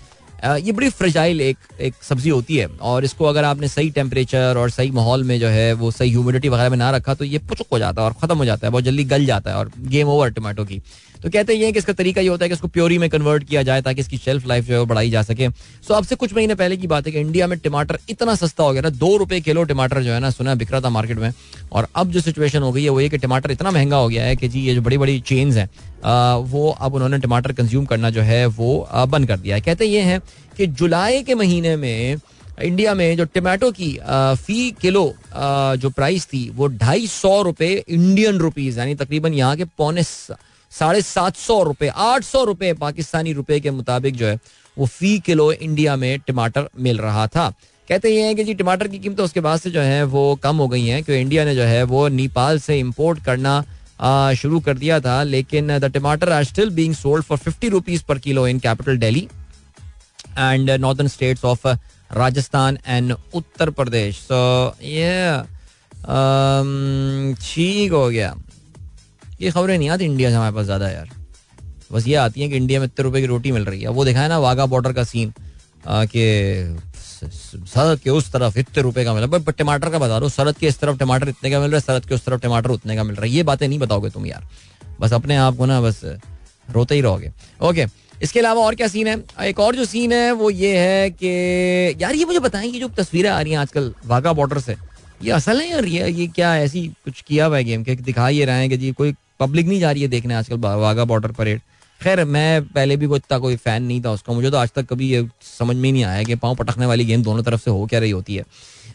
ये बड़ी फ्रेजाइल एक एक सब्ज़ी होती है और इसको अगर आपने सही टेम्परेचर और सही माहौल में जो है वो सही ह्यूमिडिटी वगैरह में ना रखा तो ये पुचक हो जाता है और खत्म हो जाता है, बहुत जल्दी गल जाता है और गेम ओवर टमाटो की। तो कहते हैं कि इसका तरीका ये होता है कि इसको प्योरी में कन्वर्ट किया जाए ताकि इसकी शेल्फ लाइफ जो है वो बढ़ाई जा सके। सो अब से कुछ महीने पहले की बात है कि इंडिया में टमाटर इतना सस्ता हो गया ना, दो रुपये किलो टमाटर जो है ना, सुना बिक रहा था मार्केट में। और अब जो सिचुएशन हो गई है, वो ये कि टमाटर इतना महँगा हो गया है कि जी, ये जो बड़ी बड़ी चेन्स हैं वो अब उन्होंने टमाटर कंज्यूम करना जो है वो बंद कर दिया है। कहते ये हैं कि जुलाई के महीने में इंडिया में जो टमाटो की फ़ी किलो जो प्राइस थी, वो ढाई सौ रुपए इंडियन रुपीज़ यानी तकरीबन यहाँ के पौने साढ़े सात सौ रुपए, आठ सौ रुपए पाकिस्तानी रुपए के मुताबिक जो है वो फ़ी किलो इंडिया में टमाटर मिल रहा था। कहते ये हैं कि जी टमाटर की कीमत उसके बाद से जो है वो कम हो गई हैं, क्योंकि इंडिया ने जो है वो नेपाल से इम्पोर्ट करना शुरू कर दिया था, लेकिन the tamatar are still being sold for fifty rupees per kilo in capital Delhi and northern states of Rajasthan and Uttar Pradesh so ये ठीक हो गया। ये खबरें नहीं आती इंडिया से हमारे पास ज़्यादा यार। बस ये आती है कि इंडिया में इतने रुपए की रोटी मिल रही है। वो दिखाया ना वाघा बॉर्डर का सीन कि सरहद के उस तरफ़ इतने रुपए का मिल रहा है। टमाटर का बता दो सरहद के इस तरफ़ टमाटर इतने का मिल रहा है सरहद के उस तरफ़ टमाटर उतने का मिल रहा है। ये बातें नहीं बताओगे तुम यार। बस अपने आप को ना बस रोते ही रहोगे। ओके, इसके अलावा और क्या सीन है? एक और जो सीन है, वो ये है कि यार, ये मुझे बताएँ कि जो तस्वीरें आ रही हैं आजकल वाघा बॉर्डर से, ये असल है यार? ये ये क्या ऐसी कुछ किया हुआ है गेम के? दिखा ये रहे हैं कि जी, कोई पब्लिक नहीं जा रही है देखने आजकल वाघा बॉर्डर परेड खैर, मैं पहले भी कोई इतना कोई फ़ैन नहीं था उसका। मुझे तो आज तक कभी ये समझ में नहीं आया कि पाँव पटकने वाली गेम दोनों तरफ़ से हो क्या रही होती है।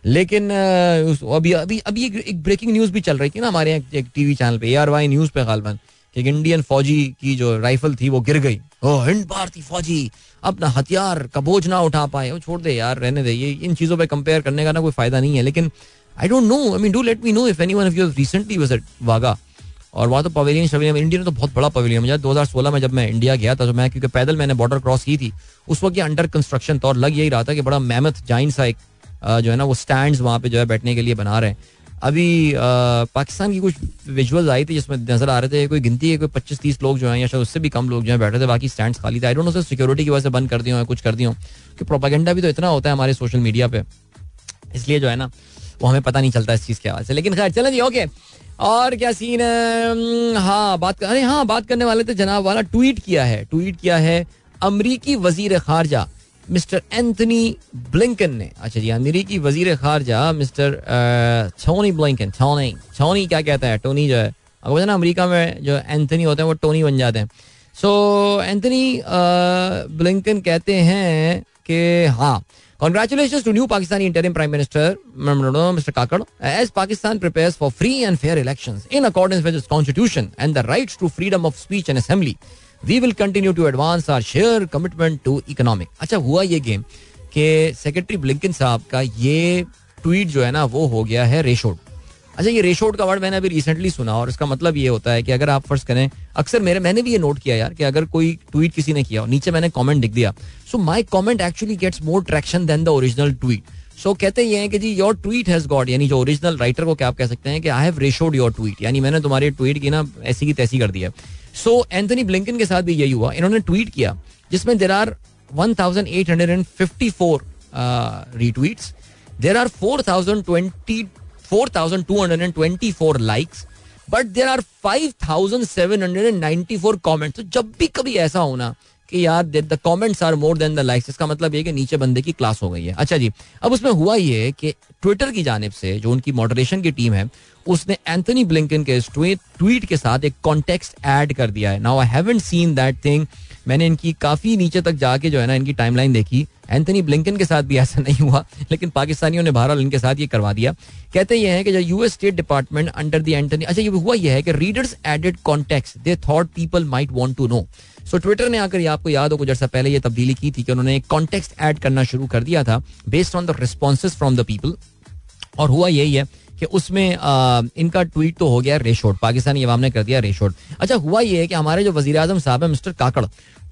लेकिन अभी अभी अभी एक ब्रेकिंग न्यूज़ भी चल रही थी ना हमारे यहाँ एक टीवी चैनल पे आर वाई न्यूज़ पे गालबन एक इंडियन फौजी की जो राइफल थी वो गिर गई। ओ हिंद भारतीय फौजी। अपना हथियार का बोझ ना उठा पाए। वो छोड़ दे यार, रहने दे। ये, इन चीज़ों पे कंपेयर करने का ना कोई फ़ायदा नहीं है। लेकिन I don't know I mean do let me know if anyone of you recently visit Wagah और वहाँ तो पवेलियन शवेलियन इंडिया में तो बहुत बड़ा पवेलियन मुझे 2016 में जब मैं इंडिया गया था तो मैं क्योंकि पैदल मैंने बॉर्डर क्रॉस की थी, उस वक्त ये अंडर कंस्ट्रक्शन था और लग यही रहा था कि बड़ा मेहमत जाइन सा एक जो है ना, वो स्टैंड वहाँ पे जो है बैठने के लिए बना रहे हैं। अभी पाकिस्तान की कुछ विजुअल्स आई थी जिसमें नज़र आ रहे थे, कोई गिनती है, कोई पच्चीस तीस लोग जो हैं या शायद उससे भी कम लोग जो है बैठे थे, बाकी स्टैंड खाली थे। आई डोंट नो सिक्योरिटी की वजह से बंद कर दिया कुछ कर दिया कि प्रोपागेंडा भी तो इतना होता है हमारे सोशल मीडिया पे। इसलिए जो है ना, वो हमें पता नहीं चलता इस चीज़ के हवाले से। लेकिन खैर, चलें जी ओके और क्या सीन है? हाँ बात कर अरे हाँ बात करने वाले थे जनाब वाला ट्वीट किया है ट्वीट किया है अमरीकी वज़ीर खारजा, मिस्टर एंथनी ब्लिंकन ने। अच्छा जी, अमरीकी वज़ीर खारजा, mister Tony Blinken Tony Tony क्या कहता है? टोनी जो है, अब ना अमेरिका में जो एंथनी होते हैं, वो टोनी बन जाते हैं। सो एंथनी ब्लिंकन कहते हैं कि हाँ To new Pakistani interim Prime Minister, Mr. Kakad, as Pakistan prepares for free and fair elections in accordance with its constitution and the rights to freedom of speech and assembly. We will continue to advance our shared commitment to economic. अच्छा हुआ ये game कि secretary Blinken साहब का ये tweet जो है ना वो हो गया है रेशोड अच्छा ये रेशोड का वर्ड मैंने अभी रिसेंटली सुना और इसका मतलब ये होता है कि अगर आप फ़र्स्ट करें, अक्सर मेरे, मैंने भी ये नोट किया यार कि अगर कोई ट्वीट किसी ने किया और नीचे मैंने कमेंट लिख दिया। So my comment actually gets more traction than the original tweet so कहते ये हैं कि जी योर ट्वीट हैज़ गॉड यानी जो ओरिजिनल राइटर को क्या आप कह सकते हैं कि I have ratioed your tweet यानी मैंने तुम्हारे ट्वीट की ना ऐसी की तैसी कर दिया सो एंथनी ब्लिंकन के साथ भी यही हुआ। इन्होंने ट्वीट किया, जिसमें there are one thousand eight hundred and fifty four retweets there are four thousand twenty four thousand two hundred and twenty four likes but there are five thousand seven hundred and ninety four comment जब भी कभी ऐसा होना कि यार the comments are more than the likes इसका मतलब ये कि नीचे बंदे की क्लास हो गई है। अच्छा जी, अब उसमें हुआ ये कि ट्विटर की जानब से जो उनकी मॉडरेशन की टीम है, उसने एंथनी ब्लिंकन के ट्वीट के साथ एक कॉन्टेक्स्ट ऐड कर दिया है। Now I haven't seen that thing मैंने इनकी काफ़ी नीचे तक जाके जो है ना, इनकी टाइमलाइन देखी। एंथनी ब्लिंकन के साथ भी ऐसा नहीं हुआ, लेकिन पाकिस्तानियों ने बहरहाल इनके साथ ये करवा दिया। कहते ये हैं कि जो US State Department under the Antony अच्छा ये हुआ ये है कि readers added context they thought people might want to know so Twitter ने आकर आपको याद हो कुछ अर्सा पहले ये तब्दीली की थी कि उन्होंने कॉन्टेक्स्ट ऐड करना शुरू कर दिया था based on the responses from the people और हुआ यही है कि उसमें आ, इनका ट्वीट तो हो गया रेशोड पाकिस्तानी अवाम ने कर दिया रेशोड अच्छा हुआ ये है कि हमारे जो वज़ीर आज़म साहब है मिस्टर काकड़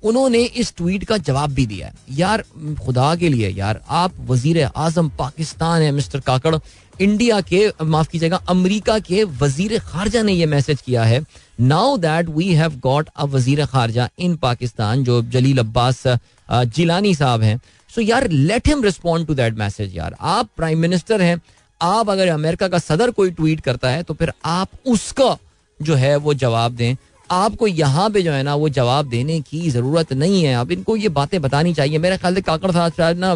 उन्होंने इस ट्वीट का जवाब भी दिया है। यार खुदा के लिए यार आप वज़ीर आज़म पाकिस्तान है मिस्टर काकड़ इंडिया के, माफ़ कीजिएगा, अमेरिका के वज़ीर खारजा ने यह मैसेज किया है। Now that we have got a wazir kharja in Pakistan, जो जलील अब्बास जिलानी साहब हैं। सो यार let him respond to that message यार। आप प्राइम मिनिस्टर हैं, आप अगर अमेरिका का सदर कोई ट्वीट करता है तो फिर आप उसका जो है, वो जवाब दें। आपको यहाँ पे जो है ना, वो जवाब देने की ज़रूरत नहीं है। आप इनको ये बातें बतानी चाहिए। मेरे ख्याल से काकड़ साहब शायद ना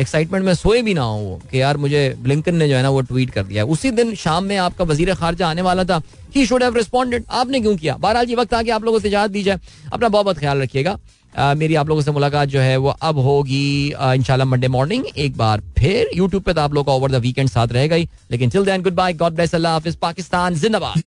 एक्साइटमेंट में सोए भी ना हो वो, कि यार मुझे ब्लिंकन ने जो है ना वो ट्वीट कर दिया। उसी दिन शाम में आपका वज़ीर खारजा आने वाला था। ही शुड हैव रिस्पॉन्डेड आपने क्यों किया? बहरहाल ये वक्त आके आप लोगों से इजाज़त दी जाए अपना बहुत बहुत ख्याल रखिएगा। मेरी आप लोगों से मुलाकात जो है वो अब होगी इंशाल्लाह मंडे मॉर्निंग एक बार फिर यूट्यूब पे तो आप लोग का ओवर द वीकेंड साथ रहेगा ही लेकिन chill then goodbye God bless अल्लाह हाफिज। पाकिस्तान, जिंदाबाद।